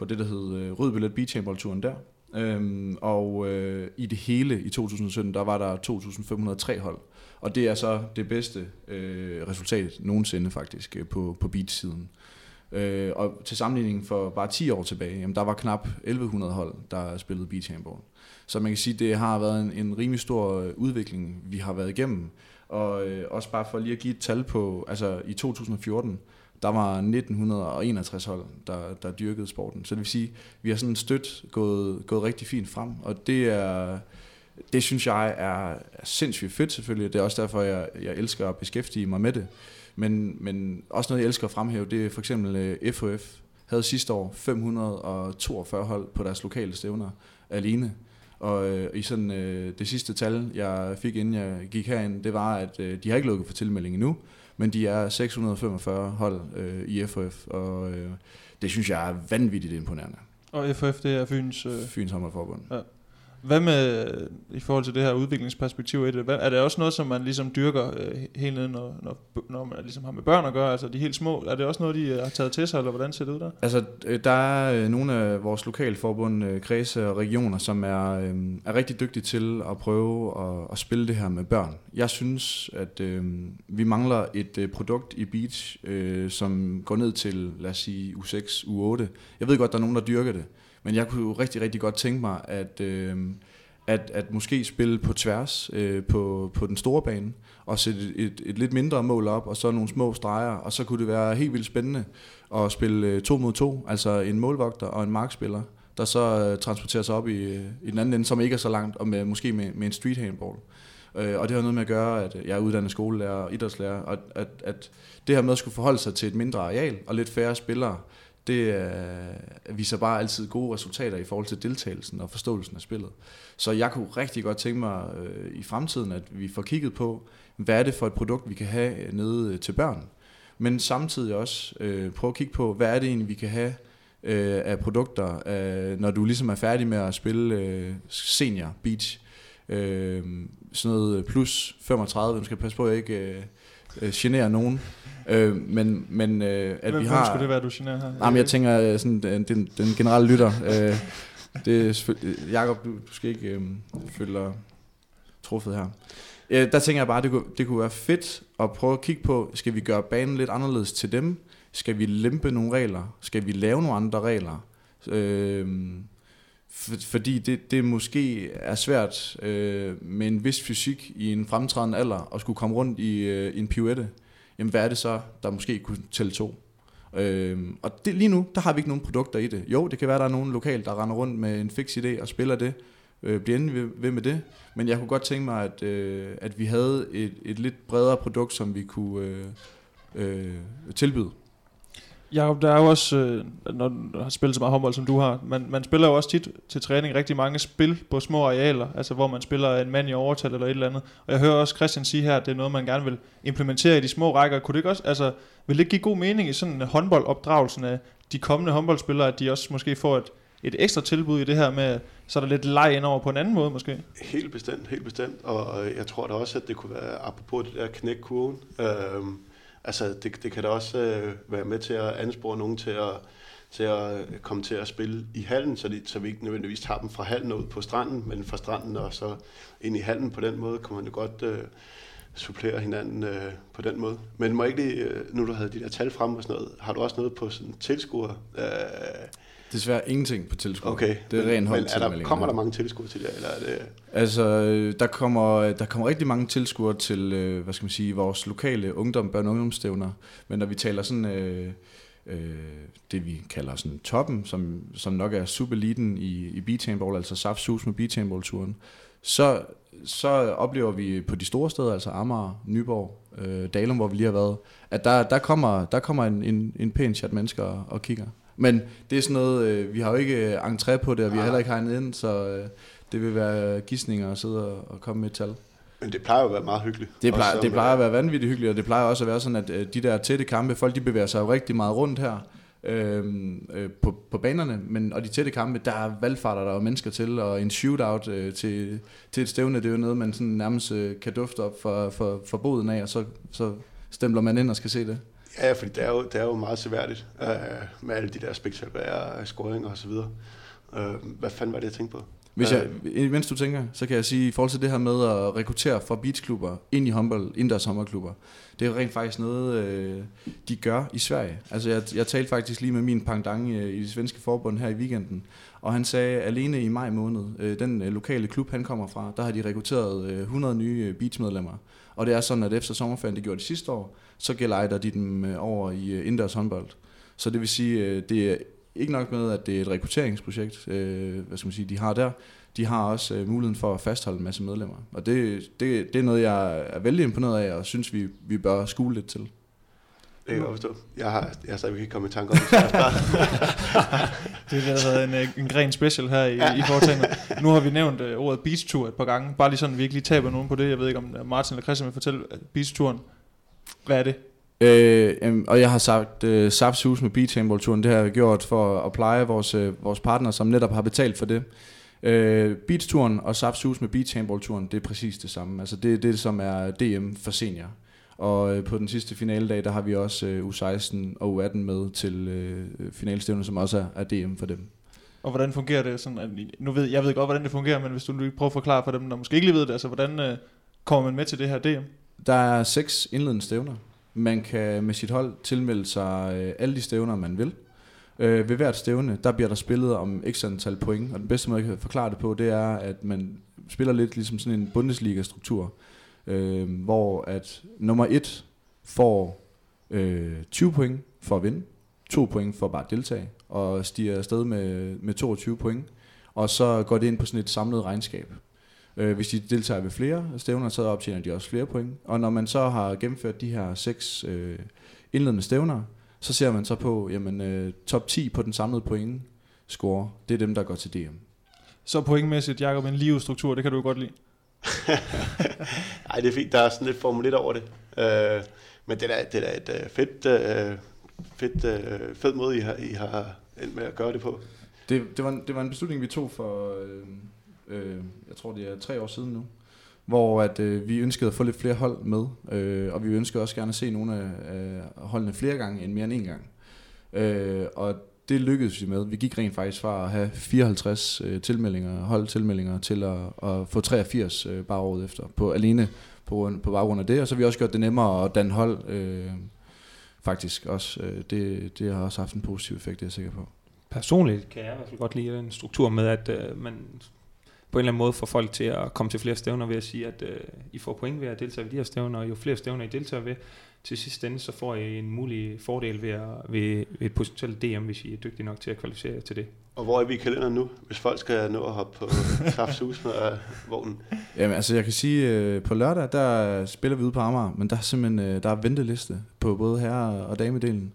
på det, der hed øh, Rød Billet Beach Handball-turen der. Øhm, og øh, i det hele i 2017, der var der 2.503 hold. Og det er så det bedste øh, resultat nogensinde faktisk øh, på, på beat-siden. Øh, og til sammenligning for bare 10 år tilbage, jamen, der var knap 1.100 hold, der spillede beach. Så man kan sige, det har været en, en rimelig stor øh, udvikling, vi har været igennem. Og øh, også bare for lige at give et tal på, altså i 2014, der var 1961 hold, der, der dyrkede sporten. Så det vil sige, vi har sådan stødt gået, gået rigtig fint frem, og det er det synes jeg er, sindssygt fedt selvfølgelig. Det er også derfor, jeg, jeg elsker at beskæftige mig med det. Men, men også noget, jeg elsker at fremhæve, det er for eksempel øh, FHF, FOF havde sidste år 542 hold på deres lokale stævner alene. Og øh, i sådan øh, det sidste tal, jeg fik inden jeg gik herind, det var, at øh, de har ikke lukket for tilmelding endnu, men de er 645 hold øh, i FF, og øh, det synes jeg er vanvittigt imponerende. Og FF, det er Fyns... Øh... Fyns Håndboldforbund. Ja. Hvad med, øh, i forhold til det her udviklingsperspektiv i det, hvad, er det også noget, som man ligesom dyrker øh, helt ned, når, når, når man ligesom har med børn at gøre, altså de helt små, er det også noget, de øh, har taget til sig, eller hvordan ser det ud der? Altså, øh, der er nogle af vores lokalforbund, kredse og regioner, som er, øh, er rigtig dygtige til at prøve at, at spille det her med børn. Jeg synes, at øh, vi mangler et øh, produkt i Beach, øh, som går ned til, lad os sige, U6, U8. Jeg ved godt, der er nogen, der dyrker det, men jeg kunne jo rigtig, rigtig godt tænke mig, at, øh, at, at måske spille på tværs øh, på, på den store bane, og sætte et, et, et lidt mindre mål op, og så nogle små streger, og så kunne det være helt vildt spændende at spille øh, to mod to, altså en målvogter og en markspiller, der så øh, transporterer sig op i, øh, i den anden ende, som ikke er så langt, og med, måske med, med en street handball. Øh, og det har noget med at gøre, at jeg er uddannet skolelærer og idrætslærer, og at, at det her med at skulle forholde sig til et mindre areal og lidt færre spillere, det øh, viser bare altid gode resultater i forhold til deltagelsen og forståelsen af spillet. Så jeg kunne rigtig godt tænke mig øh, i fremtiden, at vi får kigget på, hvad er det for et produkt, vi kan have nede øh, til børn. Men samtidig også øh, prøve at kigge på, hvad er det egentlig, vi kan have øh, af produkter, øh, når du ligesom er færdig med at spille øh, senior beach. Øh, sådan noget plus 35, man skal passe på, at jeg ikke øh, øh, generer nogen. Øh, men men øh, at Hvem vi har... skulle det være, du generer her? Nej, men jeg tænker øh, sådan, den, den, den generelle lytter. Øh, det er selvfølgelig... Jacob, du, du skal ikke øh, føle dig truffet her. Øh, der tænker jeg bare, det kunne, det kunne være fedt at prøve at kigge på, skal vi gøre banen lidt anderledes til dem? Skal vi lempe nogle regler? Skal vi lave nogle andre regler? Øh, for, fordi det, det måske er svært øh, med en vis fysik i en fremtrædende alder at skulle komme rundt i, øh, i en pirouette. jamen hvad er det så, der måske kunne tælle to? Øh, og det, lige nu, der har vi ikke nogen produkter i det. Jo, det kan være, der er nogen lokalt, der render rundt med en fix idé og spiller det, øh, bliver endelig ved, ved med det. Men jeg kunne godt tænke mig, at, øh, at vi havde et, et lidt bredere produkt, som vi kunne øh, øh, tilbyde. Ja, der er jo også, øh, når du har spillet så meget håndbold, som du har, man, man spiller jo også tit til træning rigtig mange spil på små arealer, altså hvor man spiller en mand i overtal eller et eller andet. Og jeg hører også Christian sige her, at det er noget, man gerne vil implementere i de små rækker. Kunne det ikke også, altså, vil det ikke give god mening i sådan en håndboldopdragelsen af de kommende håndboldspillere, at de også måske får et, et ekstra tilbud i det her med, så er der lidt leg ind over på en anden måde måske? Helt bestemt, helt bestemt. Og øh, jeg tror da også, at det kunne være, apropos det der knækkurven, øh, altså det, det kan da også øh, være med til at anspore nogen til at, til at øh, komme til at spille i hallen, så, de, så vi ikke nødvendigvis tager dem fra hallen ud på stranden, men fra stranden og så ind i hallen på den måde, kan man jo godt øh, supplere hinanden øh, på den måde. Men må ikke lige, øh, nu du havde de der tal frem og sådan noget, har du også noget på sådan tilskuer? Øh, Desværre ingenting på tilskuer. Okay. Det er ren Men er der, kommer der mange tilskuere til det, eller er det... Altså, der kommer, der kommer rigtig mange tilskuere til, øh, hvad skal man sige, vores lokale ungdom, børn- og ungdomsstævner. Men når vi taler sådan, øh, øh, det vi kalder sådan toppen, som, som nok er supereliten i, i beach handball, altså saft sus med beach handball-turen, så, så oplever vi på de store steder, altså Amager, Nyborg, øh, Dalum, hvor vi lige har været, at der, der kommer, der kommer en, en, en pæn chat mennesker og, og kigger. Men det er sådan noget, øh, vi har jo ikke øh, entré på det, og vi har heller ikke hegnet ind, så øh, det vil være gissninger at sidde og, og komme med et tal. Men det plejer jo at være meget hyggeligt. Det plejer, det plejer at være vanvittigt hyggeligt, og det plejer også at være sådan, at øh, de der tætte kampe, folk de bevæger sig jo rigtig meget rundt her øh, øh, på, på banerne, men, og de tætte kampe, der er valgfarter, der er mennesker til, og en shootout øh, til, til et stævne, det er jo noget, man sådan nærmest øh, kan dufte op for, for, for boden af, og så, så stempler man ind og skal se det. Ja, fordi det er jo, det er jo meget seværdigt uh, med alle de der spektakulære scoringer og så videre. Uh, hvad fanden var det, jeg tænkte på? Hvis jeg, mens du tænker, så kan jeg sige, i forhold til det her med at rekruttere fra beachklubber ind i håndbold, indendørs håndboldklubber, det er jo rent faktisk noget, øh, de gør i Sverige. Altså jeg, jeg talte faktisk lige med min pangdang øh, i det svenske forbund her i weekenden, og han sagde, alene i maj måned, øh, den øh, lokale klub, han kommer fra, der har de rekrutteret øh, 100 nye øh, beachmedlemmer. Og det er sådan, at efter sommerferien, det gjorde de sidste år, så gelejder de dem øh, over i øh, indendørs håndbold. Så det vil sige, øh, det er ikke nok med, at det er et rekrutteringsprojekt, øh, hvad skal man sige, de har der, de har også øh, muligheden for at fastholde en masse medlemmer. Og det, det, det er noget, jeg er vældig imponeret af, og synes, vi, vi bør skule lidt til. Det kan jeg forstå. Jeg har, jeg har stadigvæk ikke kommet i tanke om det. så jeg bare- Det har været en, en gren special her i, ja. i foretagendet. Nu har vi nævnt uh, ordet beach tour et par gange. Bare lige sådan, vi ikke lige taber nogen på det. Jeg ved ikke, om Martin eller Christian vil fortælle beach touren. Hvad er det? Øh, jamen, og jeg har sagt øh, Saps hus med Touren, det har jeg gjort for at pleje vores, øh, vores partner, som netop har betalt for det. Øh, Beach Touren og Saps hus med Touren, det er præcis det samme. Altså det er det, som er DM for senior. Og øh, på den sidste finaledag, der har vi også øh, U16 og U18 med til øh, finalestævnet, som også er, er DM for dem. Og hvordan fungerer det? Sådan, at, nu ved, jeg ved godt, hvordan det fungerer, men hvis du lige prøver at forklare for dem, der måske ikke lige ved det, altså hvordan uh, kommer man med til det her DM? Der er seks indledende stævner. Man kan med sit hold tilmelde sig øh, alle de stævner, man vil. Øh, ved hvert stævne, der bliver der spillet om x antal point, og den bedste måde, jeg kan forklare det på, det er, at man spiller lidt ligesom sådan en Bundesliga-struktur, øh, hvor at nummer 1 får øh, 20 point for at vinde, 2 point for bare at deltage, og stiger afsted med, med 22 point, og så går det ind på sådan et samlet regnskab. Øh, hvis de deltager ved flere stævner, så optjener de også flere point. Og når man så har gennemført de her seks øh, indledende stævner, så ser man så på, jamen øh, top 10 på den samlede point score, det er dem, der går til DM. Så pointmæssigt, Jacob, en livstruktur, det kan du jo godt lide. Ej, det er fint. Der er sådan lidt Formel 1 over det. Øh, men det er, det er et øh, fedt, øh, fedt, øh, fed måde, I har, I har endt med at gøre det på. Det, det, var, en- det var en beslutning, vi tog for, øh, øh, jeg tror det er tre år siden nu, hvor at, øh, vi ønskede at få lidt flere hold med, øh, og vi ønskede også gerne at se nogle af øh, holdene flere gange end mere end en gang. Øh, og det lykkedes vi med. Vi gik rent faktisk fra at have 54 øh, tilmeldinger, holdtilmeldinger, til at, at få 83 øh, bare året efter, på, alene på, på baggrund af det. Og så har vi også gjort det nemmere at danne hold, øh, faktisk også. Øh, det, det har også haft en positiv effekt, det er jeg sikker på. Personligt kan jeg i hvert fald godt lide den struktur med, at øh, man på en eller anden måde får folk til at komme til flere stævner ved at sige, at øh, I får point ved at deltage ved de her stævner, og jo flere stævner I deltager ved, til sidst ende, så får I en mulig fordel ved, at, ved, ved et potentielt DM, hvis I er dygtige nok til at kvalificere jer til det. Og hvor er vi i kalenderen nu, hvis folk skal nå at hoppe på Saftsus med øh, vognen? Jamen altså jeg kan sige, øh, på lørdag, der spiller vi ude på Amager, men der er simpelthen øh, der er venteliste på både herre- og damedelen.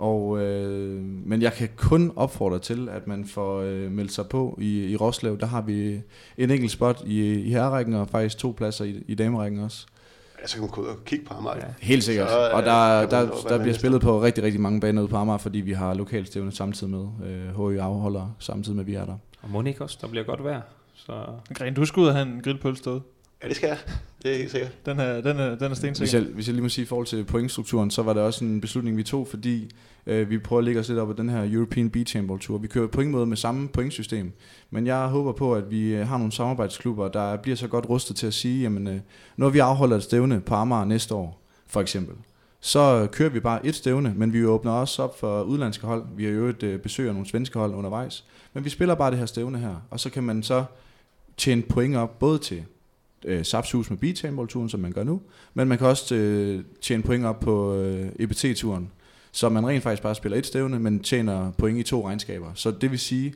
Og, øh, men jeg kan kun opfordre til, at man får øh, meldt sig på i, i Roslev. Der har vi en enkelt spot i, i herrerækken, og faktisk to pladser i, i damerækken også. Ja, så kan man gå ud og kigge på Amager. Ja. Helt sikkert. Så, øh, og der, der, der man bliver spillet på rigtig, rigtig mange baner ude på Amager, fordi vi har lokalstævne samtidig med. Øh, HI afholder samtidig med, vi er der. Og må ikke også, der bliver godt vejr. Så Gren, du skal ud og have en grillpølse derude. Ja, det skal jeg. Det er helt sikkert. Den er, den er, den er Hvis stensikker. jeg, hvis jeg lige må sige i forhold til pointstrukturen, så var det også en beslutning, vi tog, fordi øh, vi prøver at lægge os lidt op ad den her European Beach Handball Tour. Vi kører på ingen måde med samme pointsystem, men jeg håber på, at vi øh, har nogle samarbejdsklubber, der bliver så godt rustet til at sige, jamen, øh, når vi afholder et stævne på Amager næste år, for eksempel, så øh, kører vi bare et stævne, men vi åbner også op for udlandske hold. Vi har jo et øh, besøg af nogle svenske hold undervejs, men vi spiller bare det her stævne her, og så kan man så tjene point op, både til øh, Sapshus med Beach Handball-turen, som man gør nu, men man kan også øh, tjene point op på øh, EBT-turen, så man rent faktisk bare spiller et stævne, men tjener point i to regnskaber. Så det vil sige,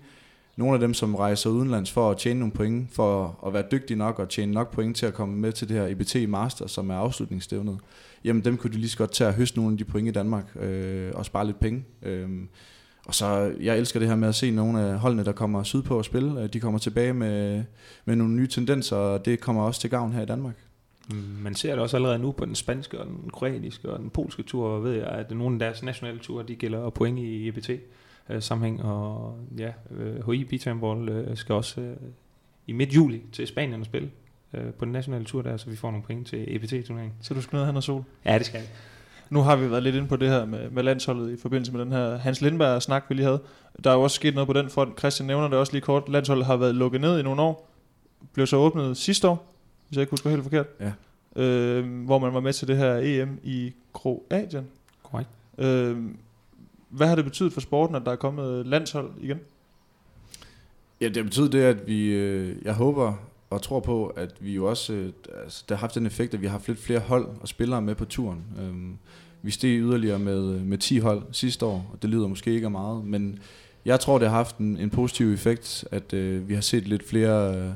nogle af dem, som rejser udenlands for at tjene nogle point, for at være dygtige nok og tjene nok point til at komme med til det her EBT Master, som er afslutningsstævnet, jamen dem kunne de lige så godt tage at høste nogle af de point i Danmark øh, og spare lidt penge. Øh, og så, jeg elsker det her med at se nogle af holdene, der kommer sydpå at spille. øh, De kommer tilbage med, med nogle nye tendenser, og det kommer også til gavn her i Danmark. man ser det også allerede nu på den spanske og den kroatiske og den polske tur, ved jeg, at nogle af deres nationale ture, de gælder point i EBT øh, sammenhæng, og ja, HI Beach Handball øh, skal også i midt juli til Spanien at spille på den nationale tur der, så vi får nogle point til EBT-turneringen. Så du skal ned og have noget sol. Ja, det skal jeg. Nu har vi været lidt inde på det her med, med landsholdet i forbindelse med den her Hans Lindberg-snak, vi lige havde. Der er jo også sket noget på den front. Christian nævner det også lige kort. Landsholdet har været lukket ned i nogle år. Blev så åbnet sidste år, hvis jeg ikke husker helt forkert. Ja. Øh, hvor man var med til det her EM i Kroatien. Korrekt. Øh, hvad har det betydet for sporten, at der er kommet landshold igen? Ja, det betyder det, at vi, øh, jeg håber og tror på, at vi jo også, øh, altså, der har haft den effekt, at vi har haft lidt flere hold og spillere med på turen. Øhm, vi steg yderligere med, øh, med 10 hold sidste år, og det lyder måske ikke af meget, men jeg tror, det har haft en, en positiv effekt, at øh, vi har set lidt flere, øh,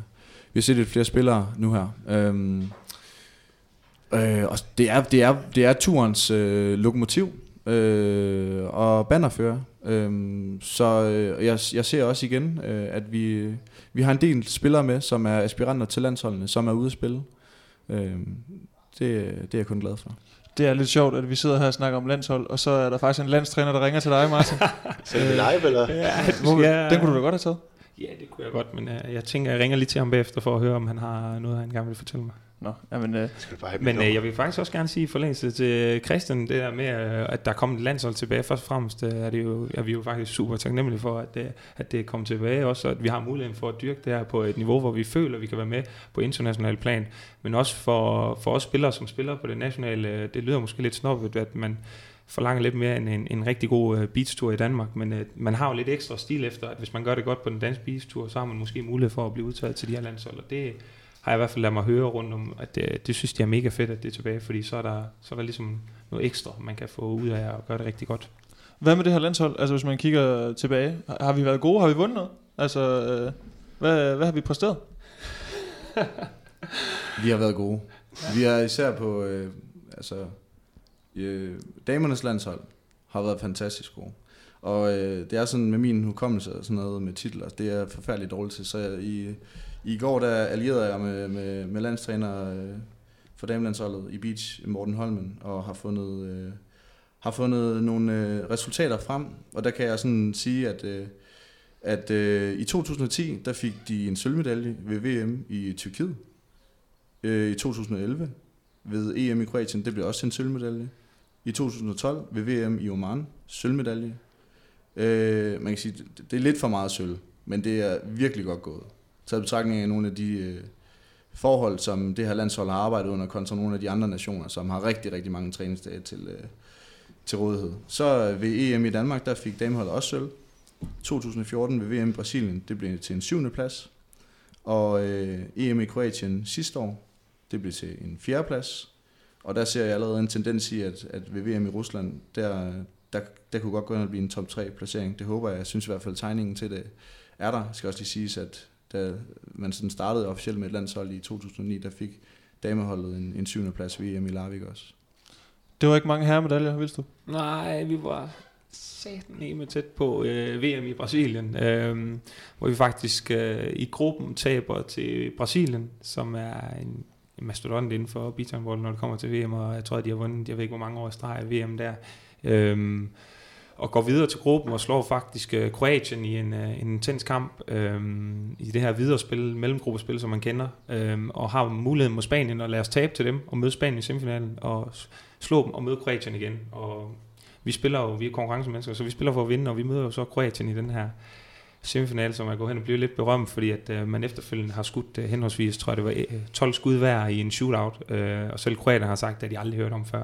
vi har set lidt flere spillere nu her. Øhm, øh, og det er, det er, det er turens øh, lokomotiv øh, og bannerfører. Øhm, så øh, jeg, jeg ser også igen, øh, at vi, vi har en del spillere med, som er aspiranter til landsholdene, som er ude at spille. Øhm, det, det er jeg kun glad for. Det er lidt sjovt, at vi sidder her og snakker om landshold, og så er der faktisk en landstræner, der ringer til dig, Martin. Så er det live, eller? Ja, Hvor, ja. Den kunne du da godt have taget. Ja, det kunne jeg godt, men uh, jeg tænker, jeg ringer lige til ham bagefter for at høre, om han har noget, han gerne vil fortælle mig. Nå, jamen, øh, bare Men øh, jeg vil faktisk også gerne sige i forlængelse til Christian, det der med, øh, at der er kommet et landshold tilbage. Først og fremmest øh, er, det jo, er vi jo faktisk super taknemmelige for, at, øh, at det er kommet tilbage også, og at vi har muligheden for at dyrke det her på et niveau, hvor vi føler, at vi kan være med på international plan. Men også for, for os spillere, som spiller på det nationale, det lyder måske lidt snobbet, at man forlanger lidt mere end en, en rigtig god beachtur i Danmark, men øh, man har jo lidt ekstra stil efter, at hvis man gør det godt på den danske beachtur, så har man måske mulighed for at blive udtaget til de her landshold, og det har jeg i hvert fald ladet mig høre rundt om, at det, det synes de er mega fedt, at det er tilbage, fordi så er der, så er der ligesom noget ekstra, man kan få ud af at gøre det rigtig godt. hvad med det her landshold? Altså, hvis man kigger tilbage. Har- Har vi været gode? Har vi vundet noget? Altså, øh, hvad, hvad har vi præsteret? Vi har været gode. Vi er især på, øh, altså, øh, damernes landshold har været fantastisk gode. Og øh, det er sådan med min hukommelse og sådan noget med titler, det er jeg forfærdeligt dårligt til. Så jeg, i, i går der allierede jeg med, med, med landstræner øh, for damelandsholdet i Beach, Morten Holmen, og har fundet, øh, har fundet nogle øh, resultater frem. Og der kan jeg sådan sige, at, øh, at øh, i 2010, der fik de en sølvmedalje ved VM i Tyrkiet. Øh, I 2011 ved EM i Kroatien, det blev også en sølvmedalje. I 2012 ved VM i Oman, sølvmedalje. Øh, man kan sige, det, det er lidt for meget sølv, men det er virkelig godt gået. Taget betragtning af nogle af de øh, forhold, som det her landshold har arbejdet under, kontra nogle af de andre nationer, som har rigtig, rigtig mange træningsdage til, øh, til rådighed. Så øh, ved EM i Danmark, der fik dameholdet også sølv. 2014 ved VM i Brasilien, det blev til en syvende plads. Og øh, EM i Kroatien sidste år, det blev til en fjerde plads. Og der ser jeg allerede en tendens i, at, at ved VM i Rusland, der, der, der kunne godt gå ind og blive en top 3 placering. Det håber jeg. Jeg synes i hvert fald, at tegningen til det er der. Jeg skal også lige siges, at da man sådan startede officielt med et landshold i 2009, der fik dameholdet en, en syvende plads ved EM i Larvik også. Det var ikke mange herremedaljer, vidste du? Nej, vi var satan med tæt på øh, VM i Brasilien, øh, hvor vi faktisk øh, i gruppen taber til Brasilien, som er en, en mastodont inden for beachhandball, når det kommer til VM, og jeg tror, at de har vundet, jeg ved ikke, hvor mange år streg VM der. Øh, og går videre til gruppen og slår faktisk øh, Kroatien i en, øh, en intens kamp øh, i det her videre spil, mellemgruppespil, som man kender, øh, og har muligheden mod Spanien og lade os tabe til dem, og møde Spanien i semifinalen, og slå dem og møde Kroatien igen. Og vi spiller jo, vi er konkurrencemennesker, så vi spiller for at vinde, og vi møder jo så Kroatien i den her semifinale, som er gået hen og blevet lidt berømt, fordi at øh, man efterfølgende har skudt øh, henholdsvis, tror jeg det var øh, 12 skud hver i en shootout, øh, og selv kroaterne har sagt, at de aldrig hørt om før.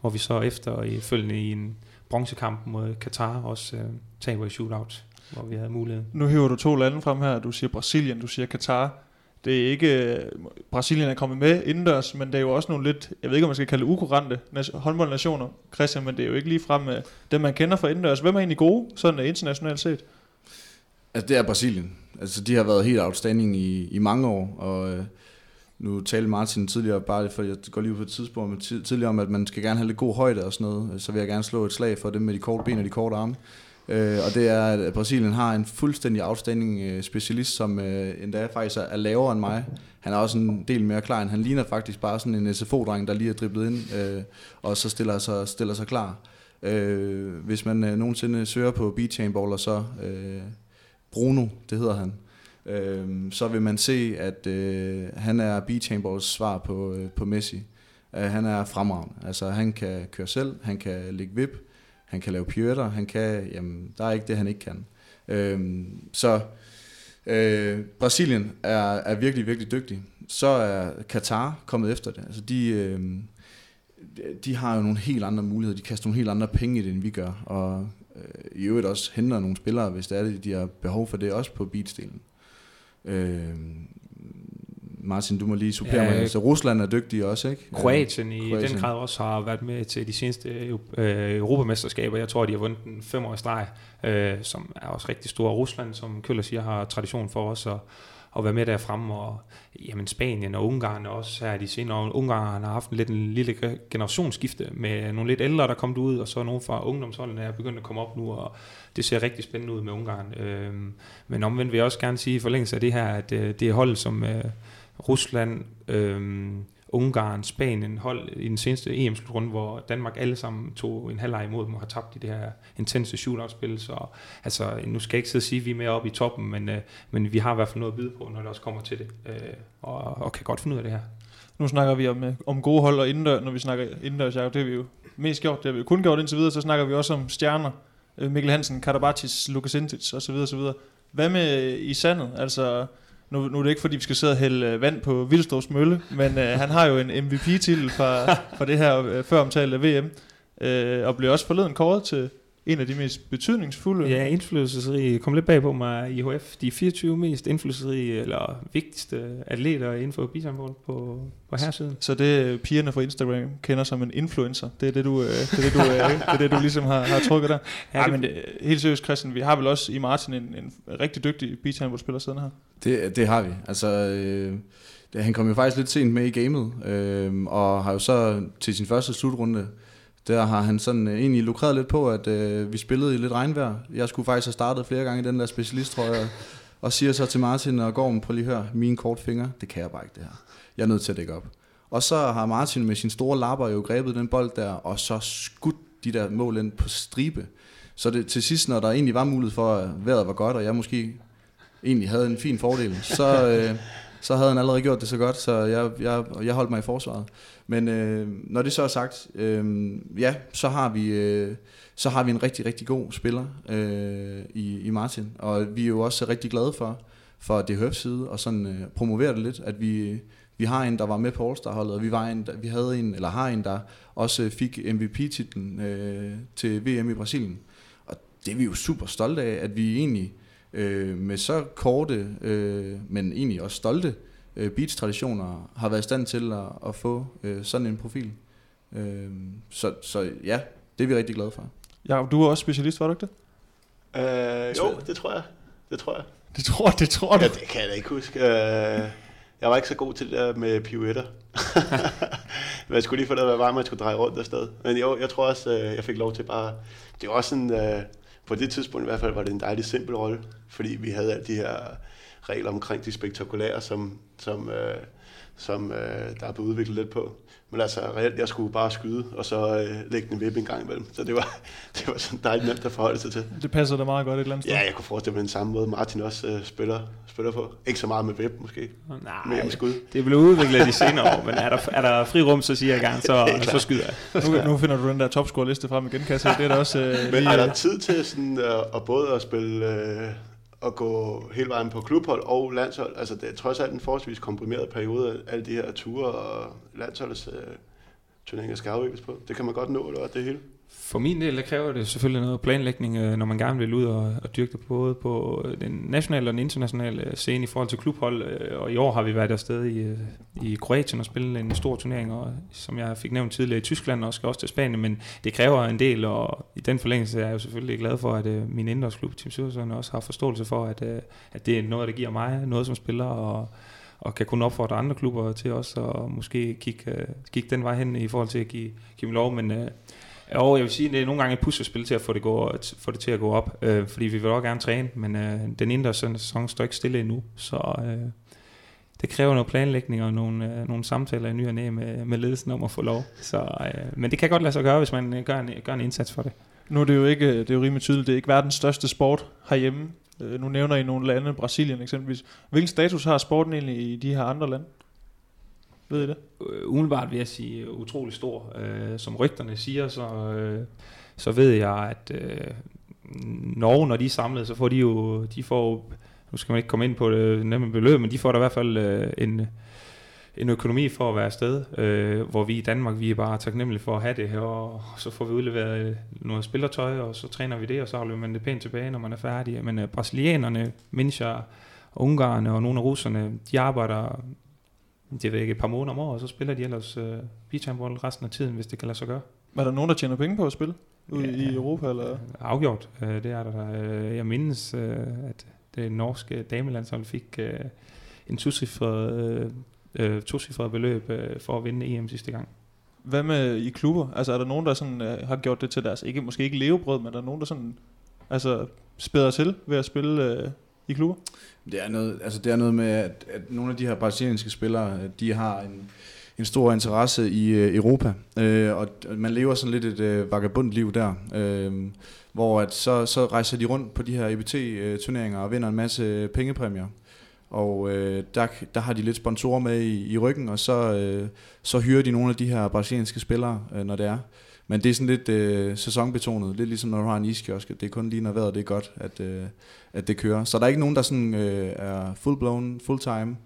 Hvor vi så efter i følgende i en bronzekamp mod Katar også øh, taber i shootout, hvor vi havde mulighed. Nu hiver du to lande frem her. Du siger Brasilien, du siger Katar. Det er ikke... øh, Brasilien er kommet med indendørs, men det er jo også nogle lidt... Jeg ved ikke, om man skal kalde det ukurante håndboldnationer, Christian, men det er jo ikke lige frem øh, dem, man kender fra indendørs. Hvem er egentlig gode, sådan øh, internationalt set? Altså det er Brasilien. Altså de har været helt outstanding i, i mange år, og øh, nu talte Martin tidligere, bare for jeg går lige ud på et tidspunkt, men tidligere om, at man skal gerne have lidt god højde og sådan noget, øh, så vil jeg gerne slå et slag for dem med de korte ben og de korte arme. Øh, og det er, at Brasilien har en fuldstændig outstanding øh, specialist, som øh, endda faktisk er, er lavere end mig. Han er også en del mere klar end han ligner faktisk bare sådan en SFO-dreng, der lige er driblet ind, øh, og så stiller sig, stiller sig klar. Øh, hvis man øh, nogensinde søger på beach handballer, så øh, Bruno, det hedder han, øh, så vil man se, at øh, han er beach svar på, øh, på Messi. Øh, han er fremragende. Altså han kan køre selv, han kan ligge vip, han kan lave pirouetter, han kan, jamen, der er ikke det, han ikke kan. Øh, så øh, Brasilien er, er virkelig, virkelig dygtig. Så er Katar kommet efter det. Altså de, øh, de har jo nogle helt andre muligheder. De kaster nogle helt andre penge i det, end vi gør. Og øh, i øvrigt også henter nogle spillere, hvis det er det, de har behov for det, også på beatstilen. Øh, Martin, du må lige supplere Ja, mig. Altså, Rusland er dygtige også, ikke? Kroatien i Kroatien. den grad også har været med til de seneste øh, europamesterskaber. Jeg tror, de har vundet den fem år i streg, øh, som er også rigtig stor. Rusland, som Køller siger, har tradition for os at, at være med derfremme. Og jamen, Spanien og Ungarn også her de senere. Ungarn har haft en lidt en lille generationsskifte med nogle lidt ældre, der kom ud, og så nogle fra ungdomsholdene er begyndt at komme op nu, og det ser rigtig spændende ud med Ungarn. Øh, men omvendt vil jeg også gerne sige i forlængelse af det her, at øh, det er hold som øh, Rusland, øh, Ungarn, Spanien hold i den seneste EM-slutrunde, hvor Danmark alle sammen tog en halvleg imod dem og har tabt i det her intense shootout-spil. Så altså, nu skal jeg ikke sidde og sige, at vi er mere oppe i toppen, men, øh, men vi har i hvert fald noget at byde på, når det også kommer til det, øh, og, og kan godt finde ud af det her. Nu snakker vi om, øh, om gode hold og indendør, når vi snakker indendørs, Jacob. Det har vi jo mest gjort, det har vi jo kun gjort indtil videre. Så snakker vi også om stjerner. Øh, Mikkel Hansen, Karabatis, Lukas Intic osv. osv. Hvad med øh, i sandet? Altså, nu, nu er det ikke fordi, vi skal sidde og hælde øh, vand på Vildstors Mølle, men øh, han har jo en MVP-titel fra, fra det her øh, før omtalte VM, øh, og blev også forleden kåret til en af de mest betydningsfulde. Ja, indflydelsesrige. Kom lidt bag på mig i IHF. De 24 mest indflydelsesrige eller vigtigste atleter inden for bisambål på, på hersiden. Så det øh, pigerne fra Instagram kender som en influencer. Det er det, du, øh, det, er det, du, det, er det, du ligesom har, har trukket der. Ja, Ej, men øh, helt seriøst, Christian, vi har vel også i Martin en, en rigtig dygtig beachhandballspiller siden her. Det, det har vi. Altså, øh, det, han kom jo faktisk lidt sent med i gamet, øh, og har jo så til sin første slutrunde, der har han sådan øh, egentlig lukreret lidt på, at øh, vi spillede i lidt regnvejr. Jeg skulle faktisk have startet flere gange i den der specialist, tror jeg, og siger så til Martin og Gorm, prøv lige hør, mine kort fingre, det kan jeg bare ikke det her. Jeg er nødt til at dække op. Og så har Martin med sin store lapper jo grebet den bold der, og så skudt de der mål ind på stribe. Så det, til sidst, når der egentlig var mulighed for, at vejret var godt, og jeg måske egentlig havde en fin fordel, så, øh, så havde han allerede gjort det så godt, så jeg, jeg, jeg holdt mig i forsvaret. Men øh, når det så er sagt, øh, ja, så har vi øh, så har vi en rigtig rigtig god spiller øh, i, i Martin, og vi er jo også rigtig glade for for DHF's side og sådan øh, promovere det lidt, at vi vi har en der var med på All-Star holdet, og vi var en der, vi havde en eller har en der også fik MVP-titlen øh, til VM i Brasilien. Og det er vi jo super stolte af, at vi egentlig øh, med så korte, øh, men egentlig også stolte øh, beats-traditioner har været i stand til at, at få øh, sådan en profil. Øh, så, så ja, det er vi rigtig glade for. Ja, du er også specialist, var du ikke det? Øh, jo, det tror jeg. Det tror jeg. Det tror, det tror du. Ja, det kan jeg da ikke huske. Øh, jeg var ikke så god til det der med pirouetter. Men jeg skulle lige få det, hvad var, man skulle dreje rundt afsted. Men jo, jeg tror også, øh, jeg fik lov til bare... Det var også sådan... Øh, på det tidspunkt i hvert fald var det en dejlig simpel rolle, fordi vi havde alle de her regler omkring de spektakulære, som, som, øh, som øh, der er blevet udviklet lidt på. Men altså reelt, jeg skulle bare skyde, og så øh, lægge den vip en gang imellem. Så det var, det var sådan dejligt nemt at forholde sig til. Det passer da meget godt et eller andet sted. Ja, jeg kunne forestille mig den samme måde, Martin også øh, spiller, spiller på. Ikke så meget med web måske, mere Nej, med skud. det er blevet udviklet de senere år, men er der, er der fri rum, så siger jeg gerne, så, så skyder jeg. Nu, nu finder du den der topscore-liste frem igen, kan jeg se. Det er da også øh, Men lige, er der øh, tid til sådan, øh, at både at spille øh, og gå hele vejen på klubhold og landshold? Altså det er trods alt en forholdsvis komprimeret periode af alle de her ture og landsholdets øh, turneringer skal afvikles på. Det kan man godt nå, eller det hele? For min del, der kræver det selvfølgelig noget planlægning, øh, når man gerne vil ud og, og dyrke det både på øh, den nationale og den internationale øh, scene i forhold til klubhold. Og i år har vi været afsted i, i Kroatien og spillet en stor turnering, og som jeg fik nævnt tidligere i Tyskland og skal også til Spanien, men det kræver en del, og i den forlængelse er jeg jo selvfølgelig glad for, at øh, min indendørsklub, Team Syrsøen, også har forståelse for, at, at det er noget, der giver mig noget som spiller, og, og kan kun opfordre andre klubber til også at måske kigge, øh, kigge den vej hen i forhold til at give, give lov, men jo, jeg vil sige, at det er nogle gange et puslespil til at få det, gå, at få det til at gå op, øh, fordi vi vil også gerne træne, men øh, den indre sæson står ikke stille endnu, så øh, det kræver noget planlægning og nogle, øh, nogle samtaler i ny og næ med, med ledelsen om at få lov. Så, øh, men det kan godt lade sig gøre, hvis man øh, gør en, gør en indsats for det. Nu er det jo ikke, det er jo rimelig tydeligt, det er ikke verdens største sport herhjemme. Øh, Nu nævner I nogle lande, Brasilien eksempelvis. Hvilken status har sporten egentlig i de her andre lande? Ved I det? Øh, umiddelbart vil jeg sige øh, utrolig stor. Øh, som rygterne siger, så, øh, så ved jeg, at øh, Norge, når de er samlet, så får de jo, de får, nu skal man ikke komme ind på det nemme beløb, men de får da i hvert fald øh, en, en økonomi for at være afsted, øh, hvor vi i Danmark, vi er bare taknemmelige for at have det her, og så får vi udleveret øh, noget spillertøj, og så træner vi det, og så afleverer man det pænt tilbage, når man er færdig. Men øh, brasilianerne, mindes ungarerne og nogle af russerne, de arbejder det ved ikke, et par måneder om året, og så spiller de ellers øh, beach handball resten af tiden, hvis det kan lade sig gøre. Er der nogen, der tjener penge på at spille ude i Europa? Eller? Afgjort, øh, det er der. Øh, jeg mindes, øh, at det norske damelandshold fik øh, en tocifret, øh, øh, beløb øh, for at vinde EM sidste gang. Hvad med i klubber? Altså er der nogen, der sådan, øh, har gjort det til deres, ikke, måske ikke levebrød, men er der nogen, der sådan, altså spæder til ved at spille øh, i klubber? Det er noget, altså det er noget med, at, at nogle af de her brasilianske spillere, øh, de har en, en stor interesse i øh, Europa, øh, og man lever sådan lidt et øh, vagabundt liv der, øh, hvor at så, så rejser de rundt på de her EBT-turneringer øh, og vinder en masse pengepræmier. Og øh, der, der har de lidt sponsorer med i, i ryggen, og så, øh, så hyrer de nogle af de her brasilianske spillere, øh, når det er. Men det er sådan lidt øh, sæsonbetonet, lidt ligesom når du har en iskiosk. Det er kun lige når vejret det er godt, at, øh, at det kører. Så der er ikke nogen, der sådan, øh, er full-blown, full-time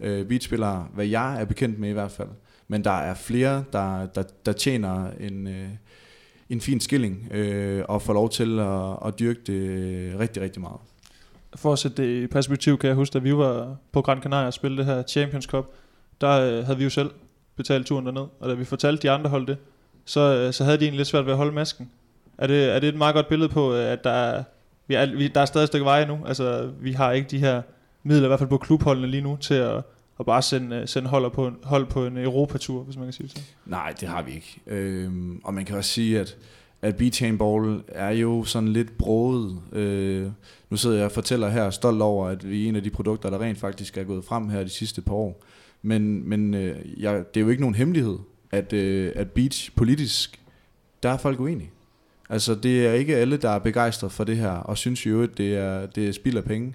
øh, beatspillere, hvad jeg er bekendt med i hvert fald. Men der er flere, der, der, der tjener en, øh, en fin skilling øh, og får lov til at, at dyrke det rigtig, rigtig meget. For at sætte det i perspektiv, kan jeg huske, at vi var på Gran Canaria og spillede det her Champions Cup, der øh, havde vi jo selv betalt turen derned, og da vi fortalte de andre hold det, så, øh, så havde de egentlig lidt svært ved at holde masken. Er det, er det et meget godt billede på, øh, at der er, vi er, vi, der er stadig et stykke vej nu? Altså, vi har ikke de her midler, i hvert fald på klubholdene lige nu, til at, at bare sende, øh, sende hold, på, hold på en Europatur, hvis man kan sige det sådan. Nej, det har vi ikke. Øhm, og man kan også sige, at, at beach ball er jo sådan lidt broet. Øh, nu sidder jeg og fortæller her stolt over, at vi er en af de produkter, der rent faktisk er gået frem her de sidste par år. Men, men øh, jeg, det er jo ikke nogen hemmelighed, at, øh, at beach politisk, der er folk uenige. Altså det er ikke alle, der er begejstret for det her, og synes jo, at det er, det er spild af penge.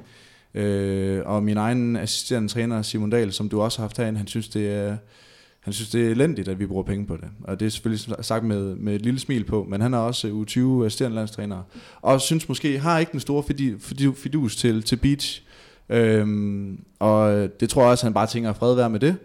Øh, og min egen assisterende træner, Simon Dahl, som du også har haft herinde, han synes, det er, han synes, det er elendigt, at vi bruger penge på det. Og det er selvfølgelig sagt med, med et lille smil på, men han er også U20 assisterende landstræner. Og synes måske, har ikke den store fidus til, til beach. Øhm, og det tror jeg også, han bare tænker fred være med det.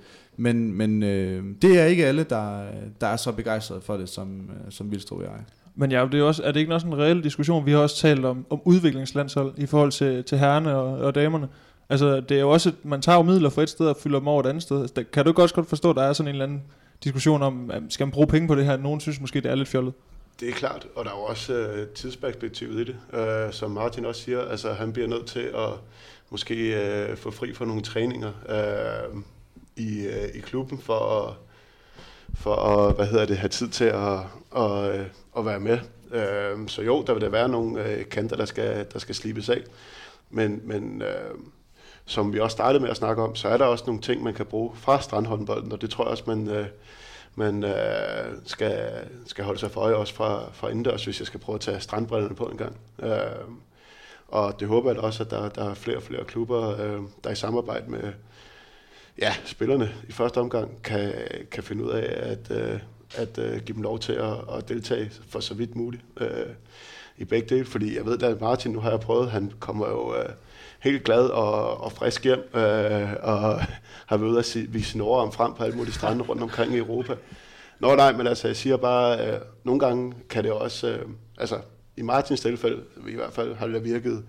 Men, men øh, det er ikke alle, der, der er så begejstrede for det, som, øh, som Vildstrup og jeg. Men ja, det er, også, er det ikke også en reel diskussion? Vi har også talt om, om udviklingslandshold i forhold til, til herrene og, og damerne. Altså, det er jo også, man tager jo midler fra et sted og fylder dem over et andet sted. Altså, kan du godt godt forstå, at der er sådan en eller anden diskussion om, skal man bruge penge på det her? Nogen synes måske, det er lidt fjollet. Det er klart, og der er jo også øh, tidsperspektivet i det. Øh, som Martin også siger, altså han bliver nødt til at måske øh, få fri for nogle træninger. Øh, i, øh, i klubben for at, for at hvad hedder det, have tid til at, at, øh, at være med. Øh, så jo, der vil der være nogle øh, kanter, der skal, der skal slibes af. Men, men øh, som vi også startede med at snakke om, så er der også nogle ting, man kan bruge fra strandhåndbolden, og det tror jeg også, man, øh, man øh, skal, skal holde sig for øje også fra, fra indendørs, hvis jeg skal prøve at tage strandbrillerne på en gang. Øh, og det håber jeg også, at der, der er flere og flere klubber, øh, der er i samarbejde med, ja, spillerne i første omgang kan, kan finde ud af at, øh, at øh, give dem lov til at, at deltage for så vidt muligt øh, i begge dele. Fordi jeg ved, at Martin, nu har jeg prøvet, han kommer jo øh, helt glad og, og frisk hjem øh, og har været ude at vise sin om frem på alle mulige strande rundt omkring i Europa. Nå nej, men altså jeg siger bare, øh, nogle gange kan det også, øh, altså i Martins tilfælde i hvert fald har det virket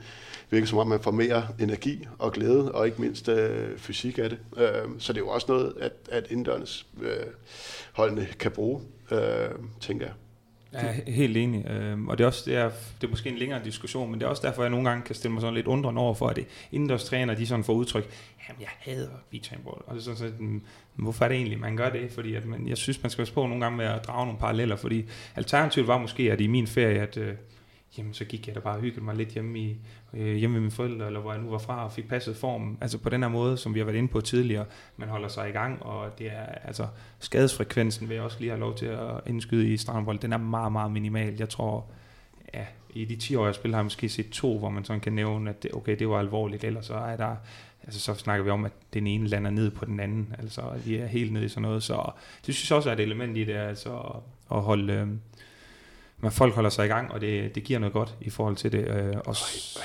virker som om, man får mere energi og glæde, og ikke mindst øh, fysik af det. Øh, så det er jo også noget, at, at indendørs øh, holdene kan bruge, øh, tænker jeg. Jeg er helt enig, øhm, og det er også det er, det er måske en længere diskussion, men det er også derfor, jeg nogle gange kan stille mig sådan lidt undrende over for, at det indendørs træner, de sådan får udtryk, jamen jeg hader beach handball, og det er sådan sådan, hvorfor er det egentlig, man gør det? Fordi at man, jeg synes, man skal passe på nogle gange med at drage nogle paralleller, fordi alternativet var måske, at i min ferie, at øh, jamen så gik jeg da bare og hyggede mig lidt hjemme, i, øh, hjemme med mine forældre, eller hvor jeg nu var fra, og fik passet form. Altså på den her måde, som vi har været inde på tidligere, man holder sig i gang, og det er, altså skadesfrekvensen vil jeg også lige have lov til at indskyde i strandbold, den er meget, meget minimal. Jeg tror, ja, i de 10 år, jeg spiller, har jeg måske set to, hvor man sådan kan nævne, at det, okay, det var alvorligt, eller så er der, altså så snakker vi om, at den ene lander ned på den anden, altså vi er helt nede i sådan noget, så det synes jeg også er et element i det, altså at holde, øh, men folk holder sig i gang, og det, det giver noget godt i forhold til det. Øh, og, og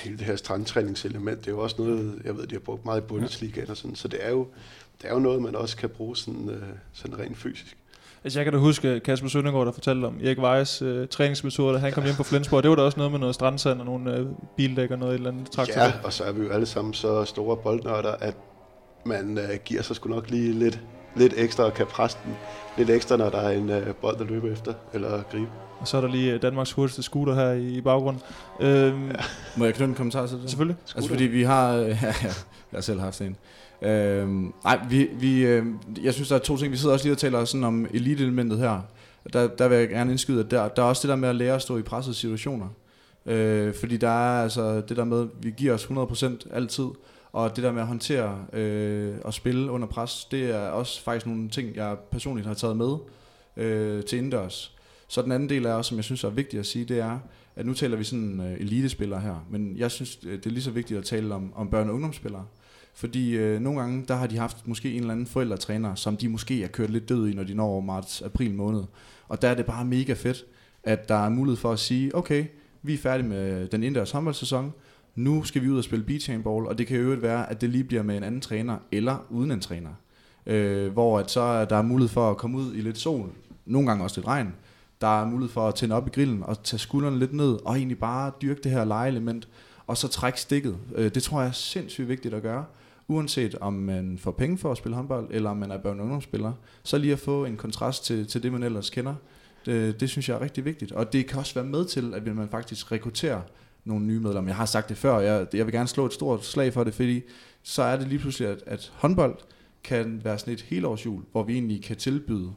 hele det her strandtræningselement, det er jo også noget, jeg ved, de har brugt meget i Bundesliga, ja. og sådan, så det er, jo, det er jo noget, man også kan bruge sådan, øh, sådan rent fysisk. Altså jeg kan da huske Kasper Søndergaard, der fortalte om Erik Weiss øh, træningsmetode, da han kom hjem på Flensborg. Det var da også noget med noget strandsand og nogle øh, bildæk og noget et eller andet traktor. Ja, og så er vi jo alle sammen så store boldnørder, at man øh, giver sig sgu nok lige lidt lidt ekstra og kan presse den lidt ekstra, når der er en øh, bold, der løber efter eller gribe. Og så er der lige øh, Danmarks hurtigste scooter her i, i baggrunden. Øhm, ja. Må jeg knytte en kommentar til det? Selvfølgelig. Scooter. Altså fordi vi har... ja, ja, jeg har selv haft en. Øhm, nej, vi, vi, øh, jeg synes, der er to ting. Vi sidder også lige og taler sådan om elite-elementet her. Der, der vil jeg gerne indskyde, at der, der er også det der med at lære at stå i pressede situationer. Øh, fordi der er altså det der med, at vi giver os 100% altid, og det der med at håndtere øh, og spille under pres, det er også faktisk nogle ting, jeg personligt har taget med øh, til indendørs. Så den anden del er også, som jeg synes er vigtigt at sige, det er, at nu taler vi sådan uh, elitespillere her, men jeg synes, øh, det er lige så vigtigt at tale om, om børne- og ungdomsspillere. Fordi øh, nogle gange, der har de haft måske en eller anden forældretræner, som de måske har kørt lidt død i, når de når over marts-april måned. Og der er det bare mega fedt, at der er mulighed for at sige, okay, vi er færdige med den indendørs håndboldsæson, nu skal vi ud og spille beach handball, og det kan jo være, at det lige bliver med en anden træner, eller uden en træner. Øh, hvor at så der er mulighed for at komme ud i lidt sol, nogle gange også lidt regn. Der er mulighed for at tænde op i grillen og tage skuldrene lidt ned, og egentlig bare dyrke det her legeelement, og så trække stikket. Øh, det tror jeg er sindssygt vigtigt at gøre uanset om man får penge for at spille håndbold, eller om man er børn- og ungdomsspiller, så lige at få en kontrast til, til det, man ellers kender, det, det synes jeg er rigtig vigtigt. Og det kan også være med til, at man faktisk rekrutterer nogle nye medlemmer. Jeg har sagt det før, jeg, jeg vil gerne slå et stort slag for det, fordi så er det lige pludselig, at, at håndbold kan være sådan et helårsjul, hvor vi egentlig kan tilbyde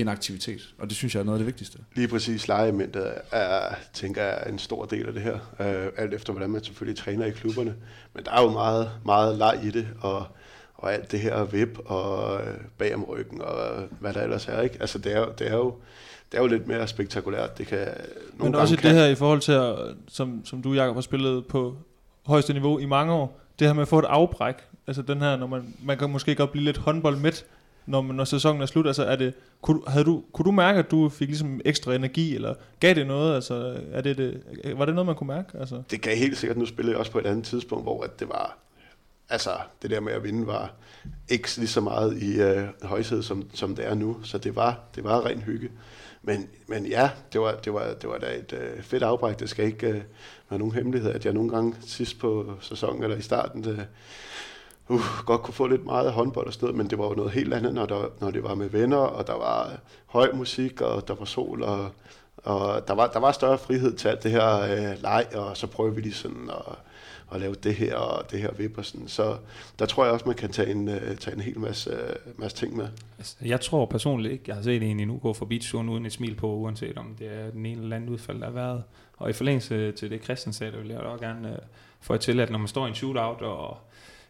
en aktivitet, og det synes jeg er noget af det vigtigste. Lige præcis legeementet er, tænker jeg, er en stor del af det her, øh, alt efter hvordan man selvfølgelig træner i klubberne. Men der er jo meget, meget leg i det, og, og alt det her vip og øh, bag om ryggen og hvad der ellers er. Ikke? Altså det er, det er jo det er jo lidt mere spektakulært. Det kan nogle Men også kan. det her i forhold til, at, som, som du, Jacob, har spillet på højeste niveau i mange år, det her med at få et afbræk, altså den her, når man, man kan måske godt blive lidt håndboldmæt, når, når sæsonen er slut? Altså, er det, kunne, havde du, kunne du mærke, at du fik ligesom ekstra energi, eller gav det noget? Altså, er det, det, var det noget, man kunne mærke? Altså? Det gav helt sikkert. Nu spillede jeg også på et andet tidspunkt, hvor at det var altså det der med at vinde var ikke lige så meget i øh, højsædet, som, som det er nu. Så det var, det var ren hygge. Men, men ja, det var, det var, det var da et øh, fedt afbræk. Det skal ikke øh, være nogen hemmelighed, at jeg nogle gange sidst på sæsonen eller i starten, det, uh, godt kunne få lidt meget håndbold og sådan noget, men det var jo noget helt andet, når, der, når det var med venner, og der var høj musik, og der var sol, og, og der, var, der var større frihed til alt det her øh, leg, og så prøvede vi lige sådan at, at lave det her og det her vip og sådan. Så der tror jeg også, man kan tage en, øh, tage en hel masse, øh, masse ting med. Altså, jeg tror personligt ikke, jeg har set en endnu gå forbi turen uden et smil på, uanset om det er den ene eller anden udfald, der har været. Og i forlængelse til det, Christian sagde, det vil jeg også gerne øh, få til, at når man står i en shootout og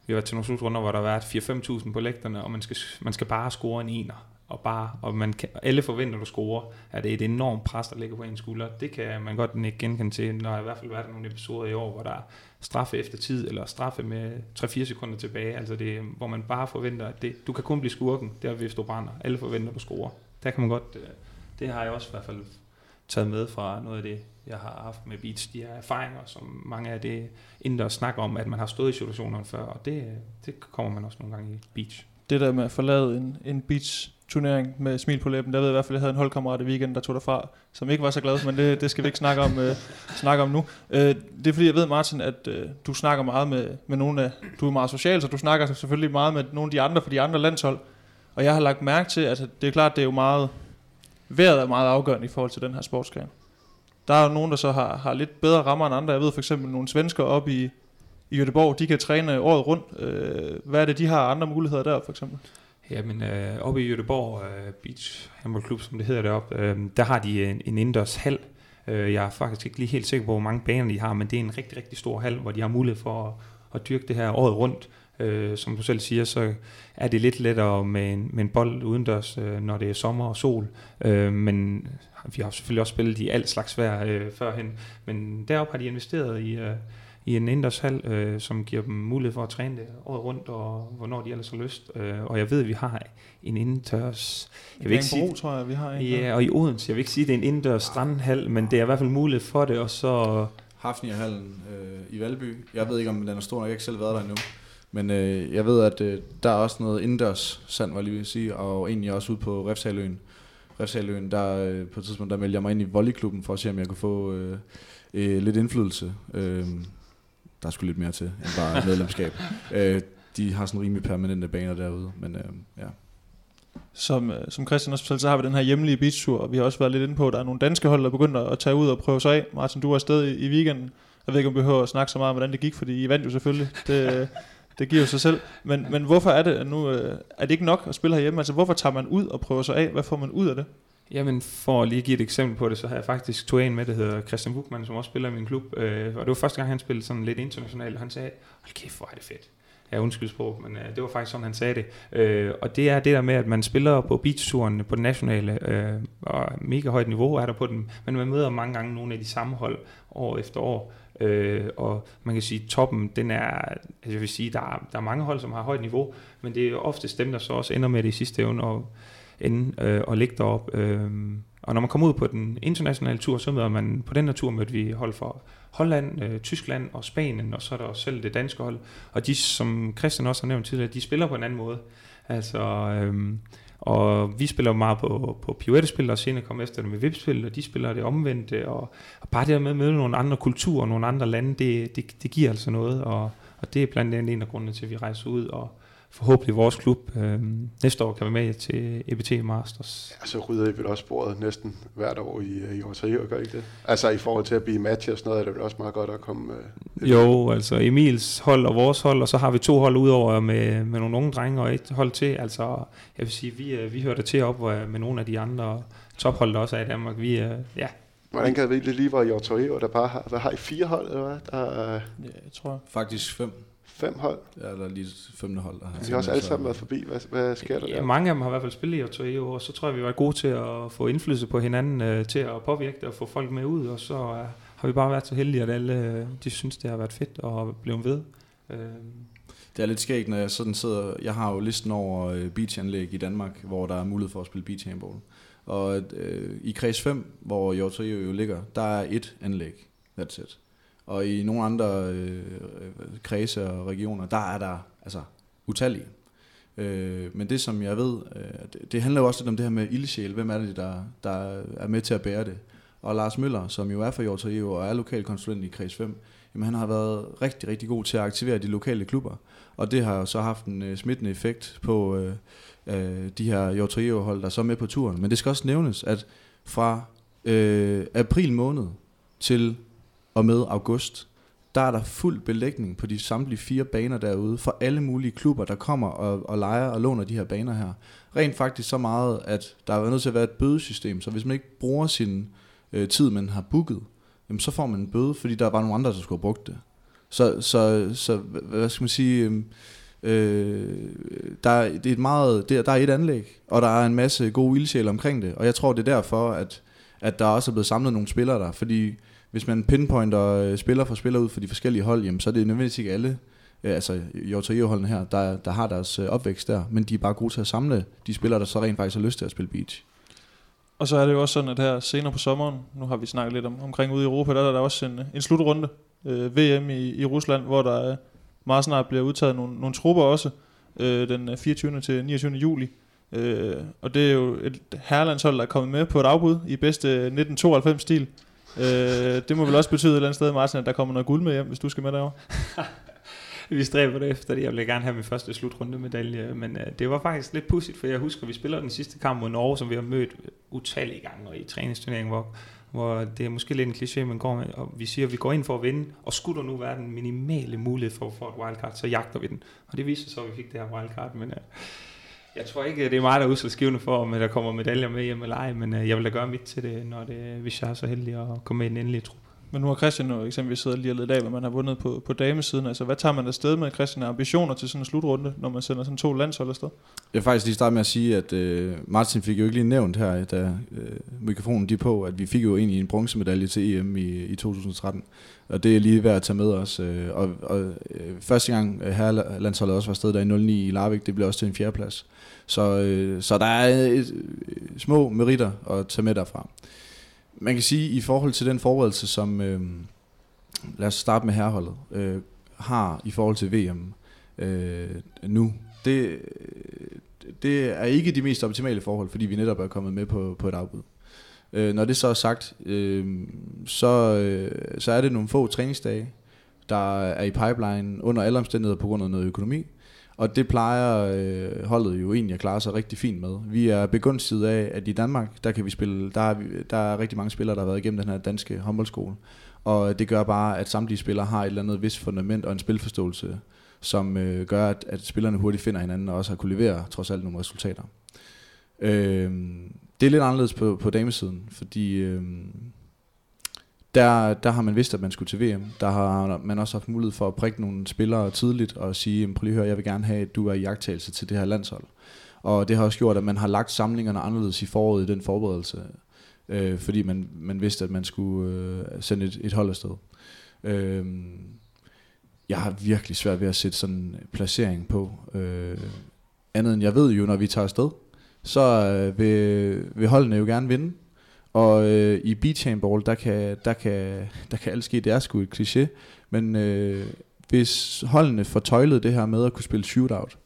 vi var til nogle slutrunder, hvor der har været 4-5.000 på lægterne, og man skal, man skal bare score en ener. Og, bare, og man kan, alle forventer, at du scorer, at det er et enormt pres, der ligger på ens skulder. Det kan man godt ikke genkende til, når der i hvert fald været nogle episoder i år, hvor der er straffe efter tid, eller straffe med 3-4 sekunder tilbage. Altså det, hvor man bare forventer, at det, du kan kun blive skurken, der hvis du brænder. Alle forventer, at du scorer. Der kan man godt, øh, det har jeg også i hvert fald taget med fra noget af det, jeg har haft med beats, de her erfaringer, som mange af det indendørs snakker om, at man har stået i situationerne før, og det, det kommer man også nogle gange i beach. Det der med at forlade en, en beach turnering med smil på læben. Der ved jeg i hvert fald, at jeg havde en holdkammerat i weekenden, der tog derfra, som ikke var så glad, men det, det skal vi ikke snakke om, uh, snakke om nu. Uh, det er fordi, jeg ved, Martin, at uh, du snakker meget med, med nogle af, du er meget social, så du snakker selvfølgelig meget med nogle af de andre for de andre landshold. Og jeg har lagt mærke til, at det er klart, det er jo meget, vejret er meget afgørende i forhold til den her sportsgren. Der er jo nogen, der så har, har lidt bedre rammer end andre. Jeg ved for eksempel nogle svensker op i, i Göteborg, de kan træne året rundt. Øh, hvad er det, de har andre muligheder der for eksempel? Jamen, øh, oppe i Göteborg øh, Beach Handball Club, som det hedder deroppe, øh, der har de en, en indendørs hal. Øh, jeg er faktisk ikke lige helt sikker på, hvor mange baner de har, men det er en rigtig, rigtig stor hal, hvor de har mulighed for at, at dyrke det her året rundt. Øh, som du selv siger, så er det lidt lettere med en, med en bold udendørs, øh, når det er sommer og sol. Øh, men vi har selvfølgelig også spillet i alt slags vejr øh, førhen. Men deroppe har de investeret i, øh, i en indendørshal, øh, som giver dem mulighed for at træne det året rundt, og hvornår de ellers har lyst. Øh, og jeg ved, at vi har en indendørs... Jeg vil ikke sige, tror jeg, vi har en. Ja, og i Odense. Jeg vil ikke sige, at det er en indendørs strandhal, men det er i hvert fald mulighed for det, og så... Hafnirhallen øh, i Valby. Jeg ved ikke, om den er stor nok. Jeg har ikke selv været der endnu. Men øh, jeg ved, at øh, der er også noget indendørs sand, var lige vil sige, og egentlig også ude på Refshaløen. Refshaløen, der øh, på et tidspunkt, der meldte jeg mig ind i volleyklubben for at se, om jeg kunne få øh, øh, lidt indflydelse. Øh, der er sgu lidt mere til end bare medlemskab. øh, de har sådan rimelig permanente baner derude, men øh, ja. som, øh, som Christian også fortalte, så har vi den her hjemlige beachtur, og vi har også været lidt inde på, at der er nogle danske hold, der begynder at tage ud og prøve sig af. Martin, du er afsted i, i weekenden. Jeg ved ikke, om vi behøver at snakke så meget om, hvordan det gik, fordi I vandt jo selvfølgelig. Det, det giver jo sig selv. Men, men hvorfor er det at nu, øh, er det ikke nok at spille herhjemme? Altså, hvorfor tager man ud og prøver sig af? Hvad får man ud af det? Jamen, for at lige give et eksempel på det, så har jeg faktisk tog en med, der hedder Christian Buchmann, som også spiller i min klub. Øh, og det var første gang, han spillede sådan lidt internationalt, og han sagde, hold kæft, hvor er det fedt. Ja, undskyld sprog, men øh, det var faktisk sådan, han sagde det. Øh, og det er det der med, at man spiller på beachturen på den nationale, øh, og mega højt niveau er der på den, men man møder mange gange nogle af de samme hold år efter år. Øh, og man kan sige, at toppen, den er, altså jeg vil sige, der er, der er mange hold, som har højt niveau, men det er jo oftest dem, der så også ender med det i sidste evne, og, ende, øh, og ligge derop. Øh, og når man kommer ud på den internationale tur, så møder man, på den her tur mødte vi hold fra Holland, øh, Tyskland og Spanien, og så er der også selv det danske hold. Og de, som Christian også har nævnt tidligere, de spiller på en anden måde. Altså, øh, og vi spiller meget på, på pirouettespil, og senere kommer efter det med vipspil, og de spiller det omvendte, og, og bare det med at møde nogle andre kulturer, nogle andre lande, det, det, det giver altså noget, og, og det er blandt andet en af grundene til, at vi rejser ud, og, forhåbentlig vores klub. Øh, næste år kan vi med til EBT Masters. Ja, så rydder I vel også bordet næsten hvert år i, i Rosario, gør I ikke det? Altså i forhold til at blive match og sådan noget, er det vel også meget godt at komme... Øh, jo, altså Emils hold og vores hold, og så har vi to hold udover med, med nogle unge drenge og et hold til. Altså, jeg vil sige, vi, øh, vi hører det til op med nogle af de andre tophold, der også er i Danmark. Vi, øh, ja, Hvordan kan det lige være i Rosario, der bare har, hvad har I fire hold, eller hvad? Der, ja, jeg tror. Faktisk fem fem hold? Ja, eller lige femte hold. Der har vi har også alle sammen været forbi. Hvad, hvad sker der ja, der? mange af dem har i hvert fald spillet i Otto og så tror jeg, vi var gode til at få indflydelse på hinanden, øh, til at påvirke det og få folk med ud, og så øh, har vi bare været så heldige, at alle øh, de synes, det har været fedt og blevet ved. Øh. Det er lidt skægt, når jeg sådan sidder... Jeg har jo listen over øh, beachanlæg i Danmark, hvor der er mulighed for at spille beach handball. Og øh, i kreds 5, hvor Hjortøj jo ligger, der er et anlæg. That's it. Og i nogle andre øh, kredse og regioner, der er der altså utallige. Øh, men det som jeg ved, øh, det, det handler jo også lidt om det her med ildsjæl. Hvem er det, der, der er med til at bære det? Og Lars Møller, som jo er fra Jortrio og er lokal konsulent i kreds 5, jamen han har været rigtig, rigtig god til at aktivere de lokale klubber. Og det har så haft en øh, smittende effekt på øh, øh, de her Jortrio-hold, der er så med på turen. Men det skal også nævnes, at fra øh, april måned til og med august, der er der fuld belægning på de samtlige fire baner derude for alle mulige klubber, der kommer og, og leger og låner de her baner her. Rent faktisk så meget, at der er nødt til at være et bødesystem, så hvis man ikke bruger sin øh, tid, man har booket, jamen så får man en bøde, fordi der var nogle andre, der skulle have brugt det. Så, så, så hvad skal man sige, øhm, øh, der, det er et meget, der, der er et anlæg, og der er en masse gode ildsjæle omkring det, og jeg tror, det er derfor, at, at der også er blevet samlet nogle spillere der, fordi hvis man pinpointer øh, spiller for spiller ud for de forskellige hold, jamen, så er det nødvendigvis ikke alle, øh, altså Jorto her, der, der har deres øh, opvækst der, men de er bare gode til at samle de spillere, der så rent faktisk har lyst til at spille beach. Og så er det jo også sådan, at her senere på sommeren, nu har vi snakket lidt om, omkring ude i Europa, der er der også en, en slutrunde, øh, VM i, i Rusland, hvor der øh, meget snart bliver udtaget nogle, nogle trupper også, øh, den øh, 24. til 29. juli. Øh, og det er jo et herrelandshold, der er kommet med på et afbud i bedste 1992-stil øh, det må vel også betyde et eller andet sted, Martin, at der kommer noget guld med hjem, hvis du skal med derovre. vi stræber det efter det. Jeg vil gerne have min første slutrunde medalje, men øh, det var faktisk lidt pudsigt, for jeg husker, at vi spiller den sidste kamp mod Norge, som vi har mødt utallige gange i træningsturneringen, hvor, hvor det er måske lidt en kliché, man går med, og vi siger, at vi går ind for at vinde, og skulle der nu være den minimale mulighed for at få et wildcard, så jagter vi den. Og det viste sig så, at vi fik det her wildcard, men øh, jeg tror ikke, det er mig, der er udslagsgivende for, om der kommer medaljer med hjem eller ej, men øh, jeg vil da gøre mit til det, når det, hvis jeg er så heldig at komme med i den endelige trup. Men nu har Christian jo eksempelvis siddet lige og lidt af, hvad man har vundet på, på damesiden. Altså, hvad tager man afsted med, Christian? Ambitioner til sådan en slutrunde, når man sender sådan to landshold afsted? Jeg vil faktisk lige starte med at sige, at øh, Martin fik jo ikke lige nævnt her, da øh, mikrofonen de på, at vi fik jo egentlig en bronzemedalje til EM i, i 2013. Og det er lige værd at tage med os. Øh, og, og øh, første gang øh, her landsholdet også var afsted der i 09 i Larvik, det blev også til en fjerdeplads. Så, øh, så der er et, øh, små meritter at tage med derfra. Man kan sige, i forhold til den forberedelse, som, øh, lad os starte med herholdet, øh, har i forhold til VM øh, nu, det, det er ikke de mest optimale forhold, fordi vi netop er kommet med på, på et afbud. Øh, når det så er sagt, øh, så, øh, så er det nogle få træningsdage, der er i pipeline under alle omstændigheder på grund af noget økonomi. Og det plejer øh, holdet jo egentlig at klare sig rigtig fint med. Vi er begunstiget af, at i Danmark, der kan vi spille, der er, vi- der er rigtig mange spillere, der har været igennem den her danske håndboldskole. Og det gør bare, at samtlige spillere har et eller andet vis fundament og en spilforståelse, som øh, gør, at, at spillerne hurtigt finder hinanden og også har kunne levere trods alt nogle resultater. Øh, det er lidt anderledes på, på damesiden, fordi øh, der, der har man vidst, at man skulle til VM. Der har man også haft mulighed for at prikke nogle spillere tidligt og sige, prøv lige at høre, jeg vil gerne have, at du er i jagttagelse til det her landshold. Og det har også gjort, at man har lagt samlingerne anderledes i foråret i den forberedelse, øh, fordi man, man vidste, at man skulle øh, sende et, et hold afsted. Øh, jeg har virkelig svært ved at sætte sådan en placering på. Øh, andet end jeg ved jo, når vi tager afsted, så øh, vil, vil holdene jo gerne vinde. Og øh, i beach handball, der kan, der, kan, der kan alt ske. Det er sgu et kliché. Men øh, hvis holdene får tøjlet det her med at kunne spille shootout,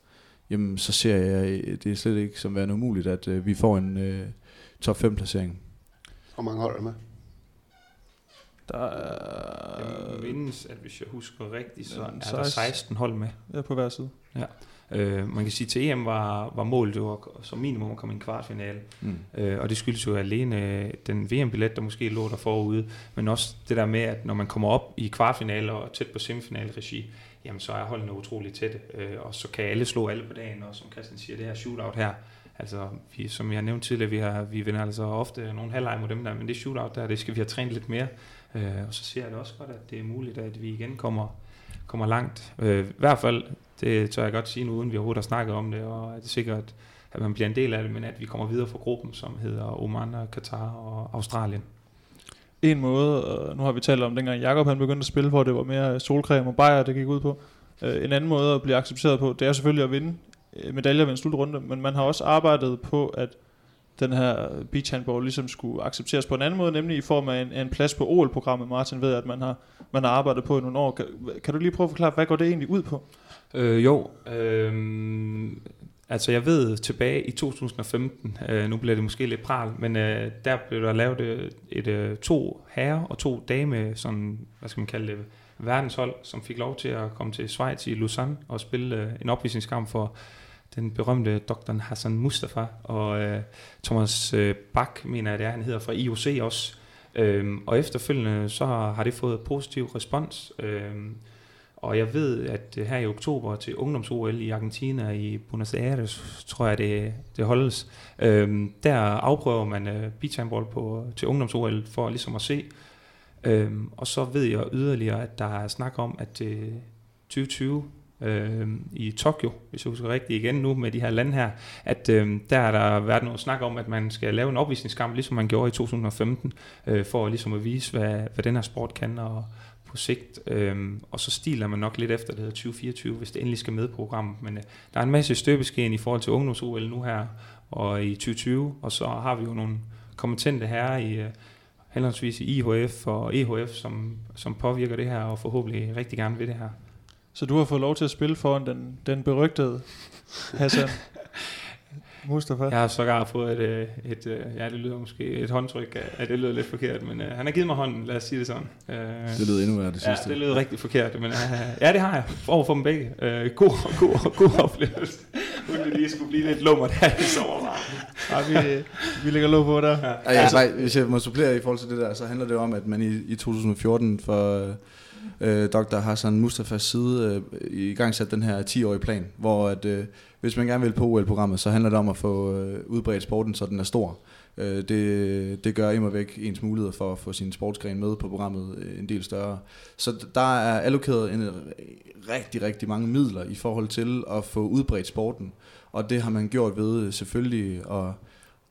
jamen så ser jeg øh, det er slet ikke som værende umuligt, at øh, vi får en øh, top 5 placering. Hvor mange hold er med? Der er, Jeg mindes, at hvis jeg husker rigtigt, så Ja, er der 16 16 hold med. ja, på hver side. Øh, man kan sige, at til EM var, var målet jo som minimum at komme i en kvartfinale. Mm. Øh, og det skyldes jo alene øh, den VM-billet, der måske lå der forude, men også det der med, at når man kommer op i kvartfinale og tæt på semifinale-regi, jamen så er holdene utroligt tætte, øh, og så kan alle slå alle på dagen, og som Christian siger, det her shootout her, altså vi, som jeg har nævnt tidligere, vi, har, vi vinder altså ofte nogle halvleg mod dem der, men det shootout der, det skal vi have trænet lidt mere, øh, og så ser jeg det også godt, at det er muligt, at vi igen kommer, kommer langt. Øh, I hvert fald, det tør jeg godt sige nu, uden vi overhovedet har snakket om det, og det er sikkert, at man bliver en del af det, men at vi kommer videre fra gruppen, som hedder Oman, og Katar og Australien. En måde, og nu har vi talt om dengang Jakob han begyndte at spille, hvor det var mere solcreme og bajer, det gik ud på. Øh, en anden måde at blive accepteret på, det er selvfølgelig at vinde øh, medaljer ved en slutrunde, men man har også arbejdet på, at den her beach handball ligesom skulle accepteres på en anden måde, nemlig i form af en, en plads på OL-programmet. Martin ved, at man har, man har arbejdet på i nogle år. Kan, kan du lige prøve at forklare, hvad går det egentlig ud på? Øh, jo, øh, altså jeg ved tilbage i 2015, øh, nu bliver det måske lidt pral, men øh, der blev der lavet et, et øh, to herre og to dame, sådan, hvad skal man kalde det, verdenshold, som fik lov til at komme til Schweiz i Lausanne og spille øh, en opvisningskamp for den berømte Dr. Hassan Mustafa og øh, Thomas øh, Bak, mener jeg det er, han hedder fra IOC også. Øhm, og efterfølgende så har, har det fået positiv respons. Øhm, og jeg ved, at øh, her i oktober til ungdoms-OL i Argentina i Buenos Aires, tror jeg det, det holdes, øhm, der afprøver man øh, beach handball på, til ungdoms-OL for ligesom at se. Øhm, og så ved jeg yderligere, at der er snak om, at øh, 2020 øh, i Tokyo, hvis jeg husker rigtigt igen nu med de her lande her, at øh, der har der været noget snak om, at man skal lave en opvisningskamp, ligesom man gjorde i 2015, øh, for ligesom at vise, hvad, hvad den her sport kan, og på sigt. Øh, og så stiler man nok lidt efter det hedder 2024, hvis det endelig skal med programmet. Men øh, der er en masse støbeskeen i forhold til ungdoms-OL nu her, og i 2020, og så har vi jo nogle kompetente herrer i øh, henholdsvis i IHF og EHF, som, som påvirker det her, og forhåbentlig rigtig gerne vil det her. Så du har fået lov til at spille foran den, den berygtede Hassan Mustafa. Jeg har sågar fået et, øh, et, et ja, det lyder måske et håndtryk, at det lyder lidt forkert, men uh, han har givet mig hånden, lad os sige det sådan. Uh, Det lød endnu værre det Ja, sidste. det lyder rigtig forkert, men uh, ja, det har jeg over for dem begge. Uh, god, god, god oplevelse. Uden det lige skulle blive lidt lummer der i sommervarmen. Ja, vi, vi lægger lov på der. Ja. Ej, jeg, nej, hvis jeg må supplere i forhold til det der, så handler det om, at man i, i 2014 for øh, Dr. Hassan Mustafas side øh, i gang sat den her 10-årige plan, hvor at, øh, hvis man gerne vil på OL-programmet, så handler det om at få øh, udbredt sporten, så den er stor. Øh, det, det gør imod væk ens muligheder for at få sin sportsgren med på programmet øh, en del større. Så der er allokeret en, øh, rigtig, rigtig mange midler i forhold til at få udbredt sporten. Og det har man gjort ved øh, selvfølgelig at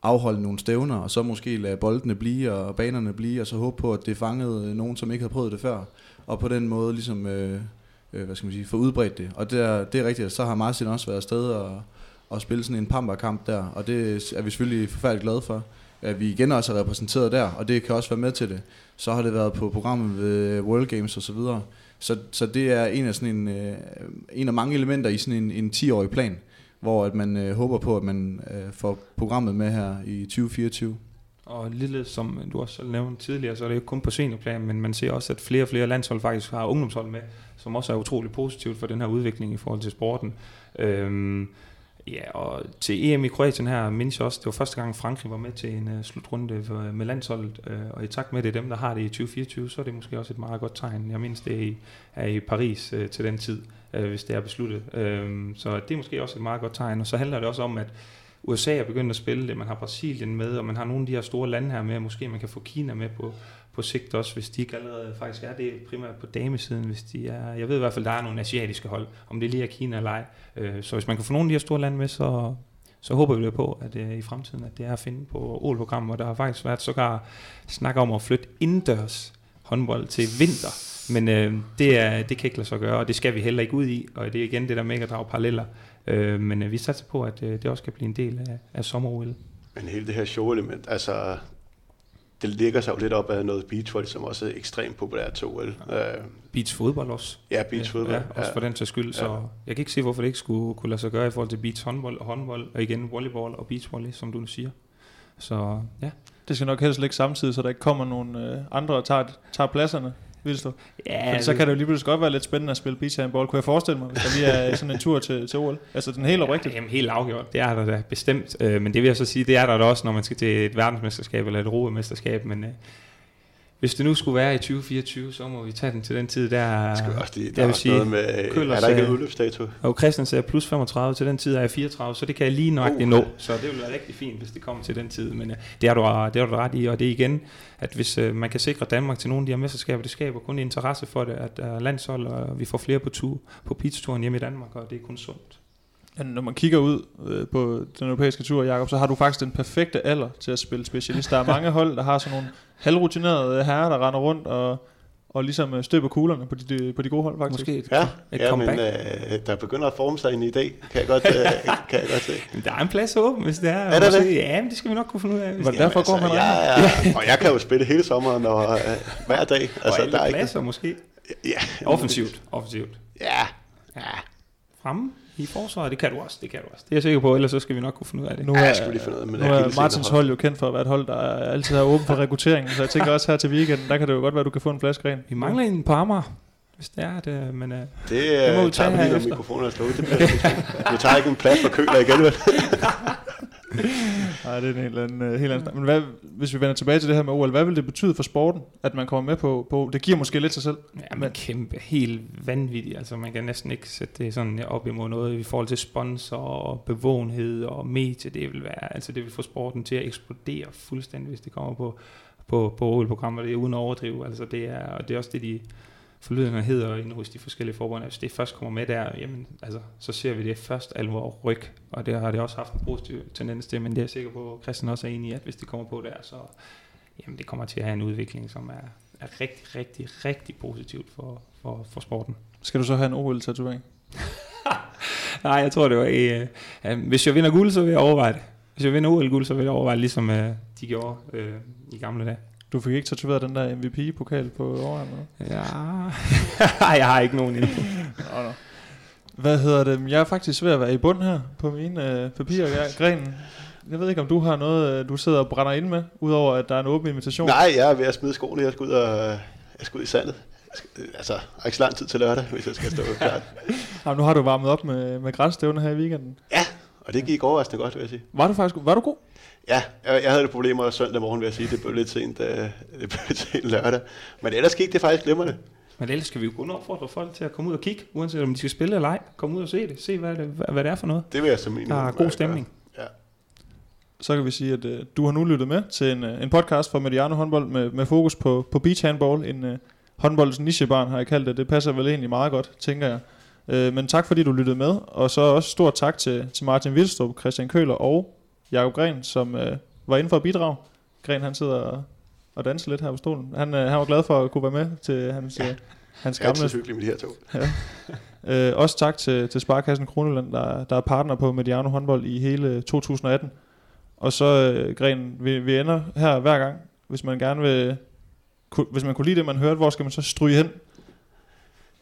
afholde nogle stævner, og så måske lade boldene blive, og banerne blive, og så håbe på, at det fangede øh, nogen, som ikke havde prøvet det før. Og på den måde ligesom, øh, øh, hvad skal man sige, få udbredt det. Og det er, det er rigtigt, at så har Martin også været afsted og, og spille sådan en pamperkamp der, og det er vi selvfølgelig forfærdeligt glade for. At vi igen også er repræsenteret der, og det kan også være med til det. Så har det været på programmet ved World Games og så videre. Så, så det er en af, sådan en, øh, en af mange elementer i sådan en, en 10-årig plan, hvor at man øh, håber på, at man øh, får programmet med her i 2024. Og lille, som du også nævnte tidligere, så er det jo kun på seniorplan, men man ser også, at flere og flere landshold faktisk har ungdomshold med, som også er utrolig positivt for den her udvikling i forhold til sporten. Øhm, ja, og til EM i Kroatien her mindes jeg også, det var første gang Frankrig var med til en uh, slutrunde for, med landsholdet, uh, og i takt med, at det er dem, der har det i 2024, så er det måske også et meget godt tegn. Jeg mindes, det er i, er i Paris uh, til den tid, uh, hvis det er besluttet. Uh, så det er måske også et meget godt tegn, og så handler det også om, at USA er begyndt at spille det, man har Brasilien med, og man har nogle af de her store lande her med, og måske man kan få Kina med på, på sigt også, hvis de ikke allerede faktisk er det primært på damesiden, hvis de er, jeg ved i hvert fald, der er nogle asiatiske hold, om det lige er Kina eller ej. Øh, så hvis man kan få nogle af de her store lande med, så, så håber vi på, at øh, i fremtiden, at det er at finde på OL-program, og der har faktisk været sågar snak om at flytte indendørs håndbold til vinter. Men øh, det, er, det kan ikke lade sig gøre, og det skal vi heller ikke ud i, og det er igen det der med at drage paralleller. Øh, men øh, vi satser på, at øh, det også kan blive en del af, af sommer-OL. Men hele det her show-element, altså det ligger sig jo lidt op af noget beachvolley, som også er ekstremt populært til OL. Ja. Uh, beach fodbold også. Ja, beach fodbold. Ja, også ja. for den til skyld. Så ja. jeg kan ikke se, hvorfor det ikke skulle kunne lade sig gøre i forhold til beach håndbold og håndbold, og igen volleyball og beach volley, som du siger. Så ja. Det skal nok helst ligge samtidig, så der ikke kommer nogen øh, andre og tager, tager pladserne. Vildt Ja, Fordi så kan det jo lige pludselig godt være lidt spændende at spille beach handball, kunne jeg forestille mig, hvis der lige er sådan en tur til, til OL. Altså den helt oprigtigt. Ja, jamen helt afgjort, det er der da bestemt. Øh, men det vil jeg så sige, det er der da også, når man skal til et verdensmesterskab eller et europamesterskab. Men øh, hvis det nu skulle være i 2024, så må vi tage den til den tid, der, skal også lige, der, der er også sige, noget med, Køller er der ikke en udløbsdato? Og Christian sagde plus 35, til den tid er jeg 34, så det kan jeg lige nok uh. nå. Så det vil være rigtig fint, hvis det kommer til den tid. Men uh, det har du, det har du ret i, og det er igen, at hvis uh, man kan sikre Danmark til nogle af de her mesterskaber, det skaber kun interesse for det, at uh, landshold, og vi får flere på, tur, på pitsturen hjemme i Danmark, og det er kun sundt. Når man kigger ud øh, på den europæiske tur, Jakob, så har du faktisk den perfekte alder til at spille specialist. Der er mange hold, der har sådan nogle halvrutinerede herrer, der render rundt og, og ligesom øh, støber kuglerne på de, på de gode hold, faktisk. Måske et, ja, et ja men øh, der begynder at forme sig en idé, kan jeg godt, øh, kan jeg godt se. Men der er en plads åben, hvis det er. Er der det? Ja, men det skal vi nok kunne finde ud af. Det derfor altså, går man ja, ja, og jeg kan jo spille hele sommeren og øh, hver dag. Altså, og der er pladser ikke... måske. Ja. Offensivt. Offensivt. Ja. Ja. Fremme i forsvaret, det kan du også, det kan du også. Det er jeg sikker på, ellers så skal vi nok kunne finde ud af det. Nu er, ja, skal vi lige finde ud af, men nu er Martins hold jo kendt for at være et hold, der altid er åben for rekruttering, så jeg tænker også her til weekenden, der kan det jo godt være, at du kan få en flaskegren. Vi mangler en på Amager, hvis det er det, men uh, det, det må vi tage her efter. mikrofonen er slået. Det bliver, vi tager ikke en plads for køler igen, vel? Nej, det er en helt anden, uh, helt anden Men hvad, hvis vi vender tilbage til det her med OL, hvad vil det betyde for sporten, at man kommer med på, på det giver måske lidt sig selv? Ja, men kæmpe, helt vanvittigt. Altså, man kan næsten ikke sætte det sådan op imod noget i forhold til sponsor og bevågenhed og medie. Det vil være, altså det vil få sporten til at eksplodere fuldstændig, hvis det kommer på, på, på OL-programmer. Det er uden at overdrive. Altså, det er, og det er også det, de forlydende hedder inde hos de forskellige forbund. Hvis det først kommer med der, jamen, altså, så ser vi det først alvor ryg, og det har det også haft en positiv tendens til, men det er jeg sikker på, at Christian også er enig i, at hvis det kommer på der, så jamen, det kommer til at have en udvikling, som er, er rigtig, rigtig, rigtig positivt for, for, for sporten. Skal du så have en OL-tatovering? Nej, jeg tror, det var... Øh, øh, hvis jeg vinder guld, så vil jeg overveje det. Hvis jeg vinder OL-guld, så vil jeg overveje det, ligesom øh, de gjorde øh, i gamle dage. Du fik ikke tatoveret den der MVP-pokal på overarmen? Ja, jeg har ikke nogen endnu. nå, nå. Hvad hedder det? Jeg er faktisk ved at være i bund her på mine øh, papirer. Grenen. Jeg ved ikke, om du har noget, øh, du sidder og brænder ind med, udover at der er en åben invitation. Nej, jeg er ved at smide skoene. Jeg skal ud, og, jeg skal ud i sandet. Skal, øh, altså, jeg har ikke så lang tid til lørdag, hvis jeg skal stå klart. Jamen, nu har du varmet op med, med græsstævne her i weekenden. Ja, og det gik overraskende godt, vil jeg sige. Var du faktisk var du god? Ja, jeg, jeg havde det problemer søndag morgen, vil jeg sige. Det blev lidt sent, uh, det blev lidt sent lørdag. Men ellers gik det faktisk glimrende. Men ellers skal vi jo kun opfordre folk til at komme ud og kigge, uanset om de skal spille eller ej. Kom ud og se det. Se, hvad det, hvad det er for noget. Det vil jeg som Der er god stemning. Ja. Så kan vi sige, at uh, du har nu lyttet med til en, uh, en podcast fra Mediano håndbold med, med fokus på, på beach handball. En uh, håndboldens nichebarn har jeg kaldt det. Det passer vel egentlig meget godt, tænker jeg. Uh, men tak fordi du lyttede med. Og så også stort tak til, til Martin Vildstrup, Christian Køler og Jakob Gren, som uh, var inde for at bidrage. Gren han sidder og, og danser lidt her på stolen. Han, øh, han var glad for at kunne være med til hans, øh, hans gamle... Det er hyggeligt med de her to. ja. øh, også tak til, til Sparkassen Kroneland, der, der er partner på Mediano håndbold i hele 2018. Og så, øh, Gren, vi, vi ender her hver gang, hvis man gerne vil... Ku, hvis man kunne lide det, man hørte, hvor skal man så stryge hen?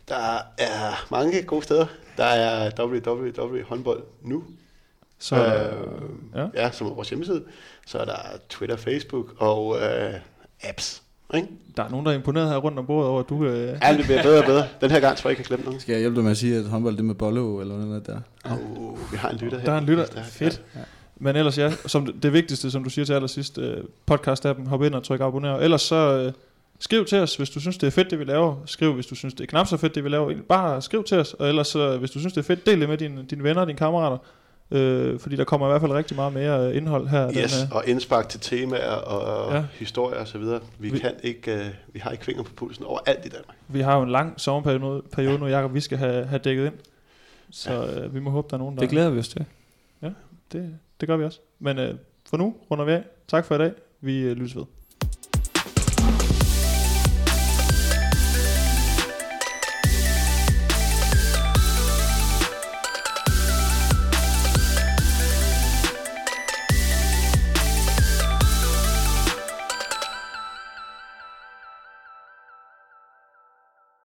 Der er mange gode steder. Der er www.håndbold nu Så øh, ja. ja, som er vores hjemmeside. Så er der Twitter, Facebook og øh, apps. Ikke? der er nogen, der er imponeret her rundt om bordet over, at du... Øh, Ja, det bliver bedre og bedre. Den her gang tror jeg ikke, jeg kan glemme nogen. Skal jeg hjælpe dig med at sige, at håndbold det er med Bollo eller noget der? Oh, vi har en lytter her. Der er en lytter. Fedt. Men ellers ja, som det, det vigtigste, som du siger til allersidst, øh, podcast-appen, hop ind og tryk abonner. Ellers så øh, skriv til os, hvis du synes, det er fedt, det vi laver. Skriv, hvis du synes, det er knap så fedt, det vi laver. Bare skriv til os, og ellers så, hvis du synes, det er fedt, del det med dine, dine venner og dine kammerater. Øh, fordi der kommer i hvert fald rigtig meget mere øh, indhold her. Ja. Yes, Den, øh, og indspark til temaer og Ja. ja. historier og så videre. Vi, Vi- kan ikke, uh, vi har ikke fingre på pulsen overalt i Danmark. vi har jo en lang sommerperiode periode nu, Jacob, vi skal have, have dækket ind. Så øh, vi må håbe, der er nogen, der... Det glæder vi os til. Det, det gør vi også. Men øh, for nu runder vi af. Tak for i dag. Vi øh, lyttes ved.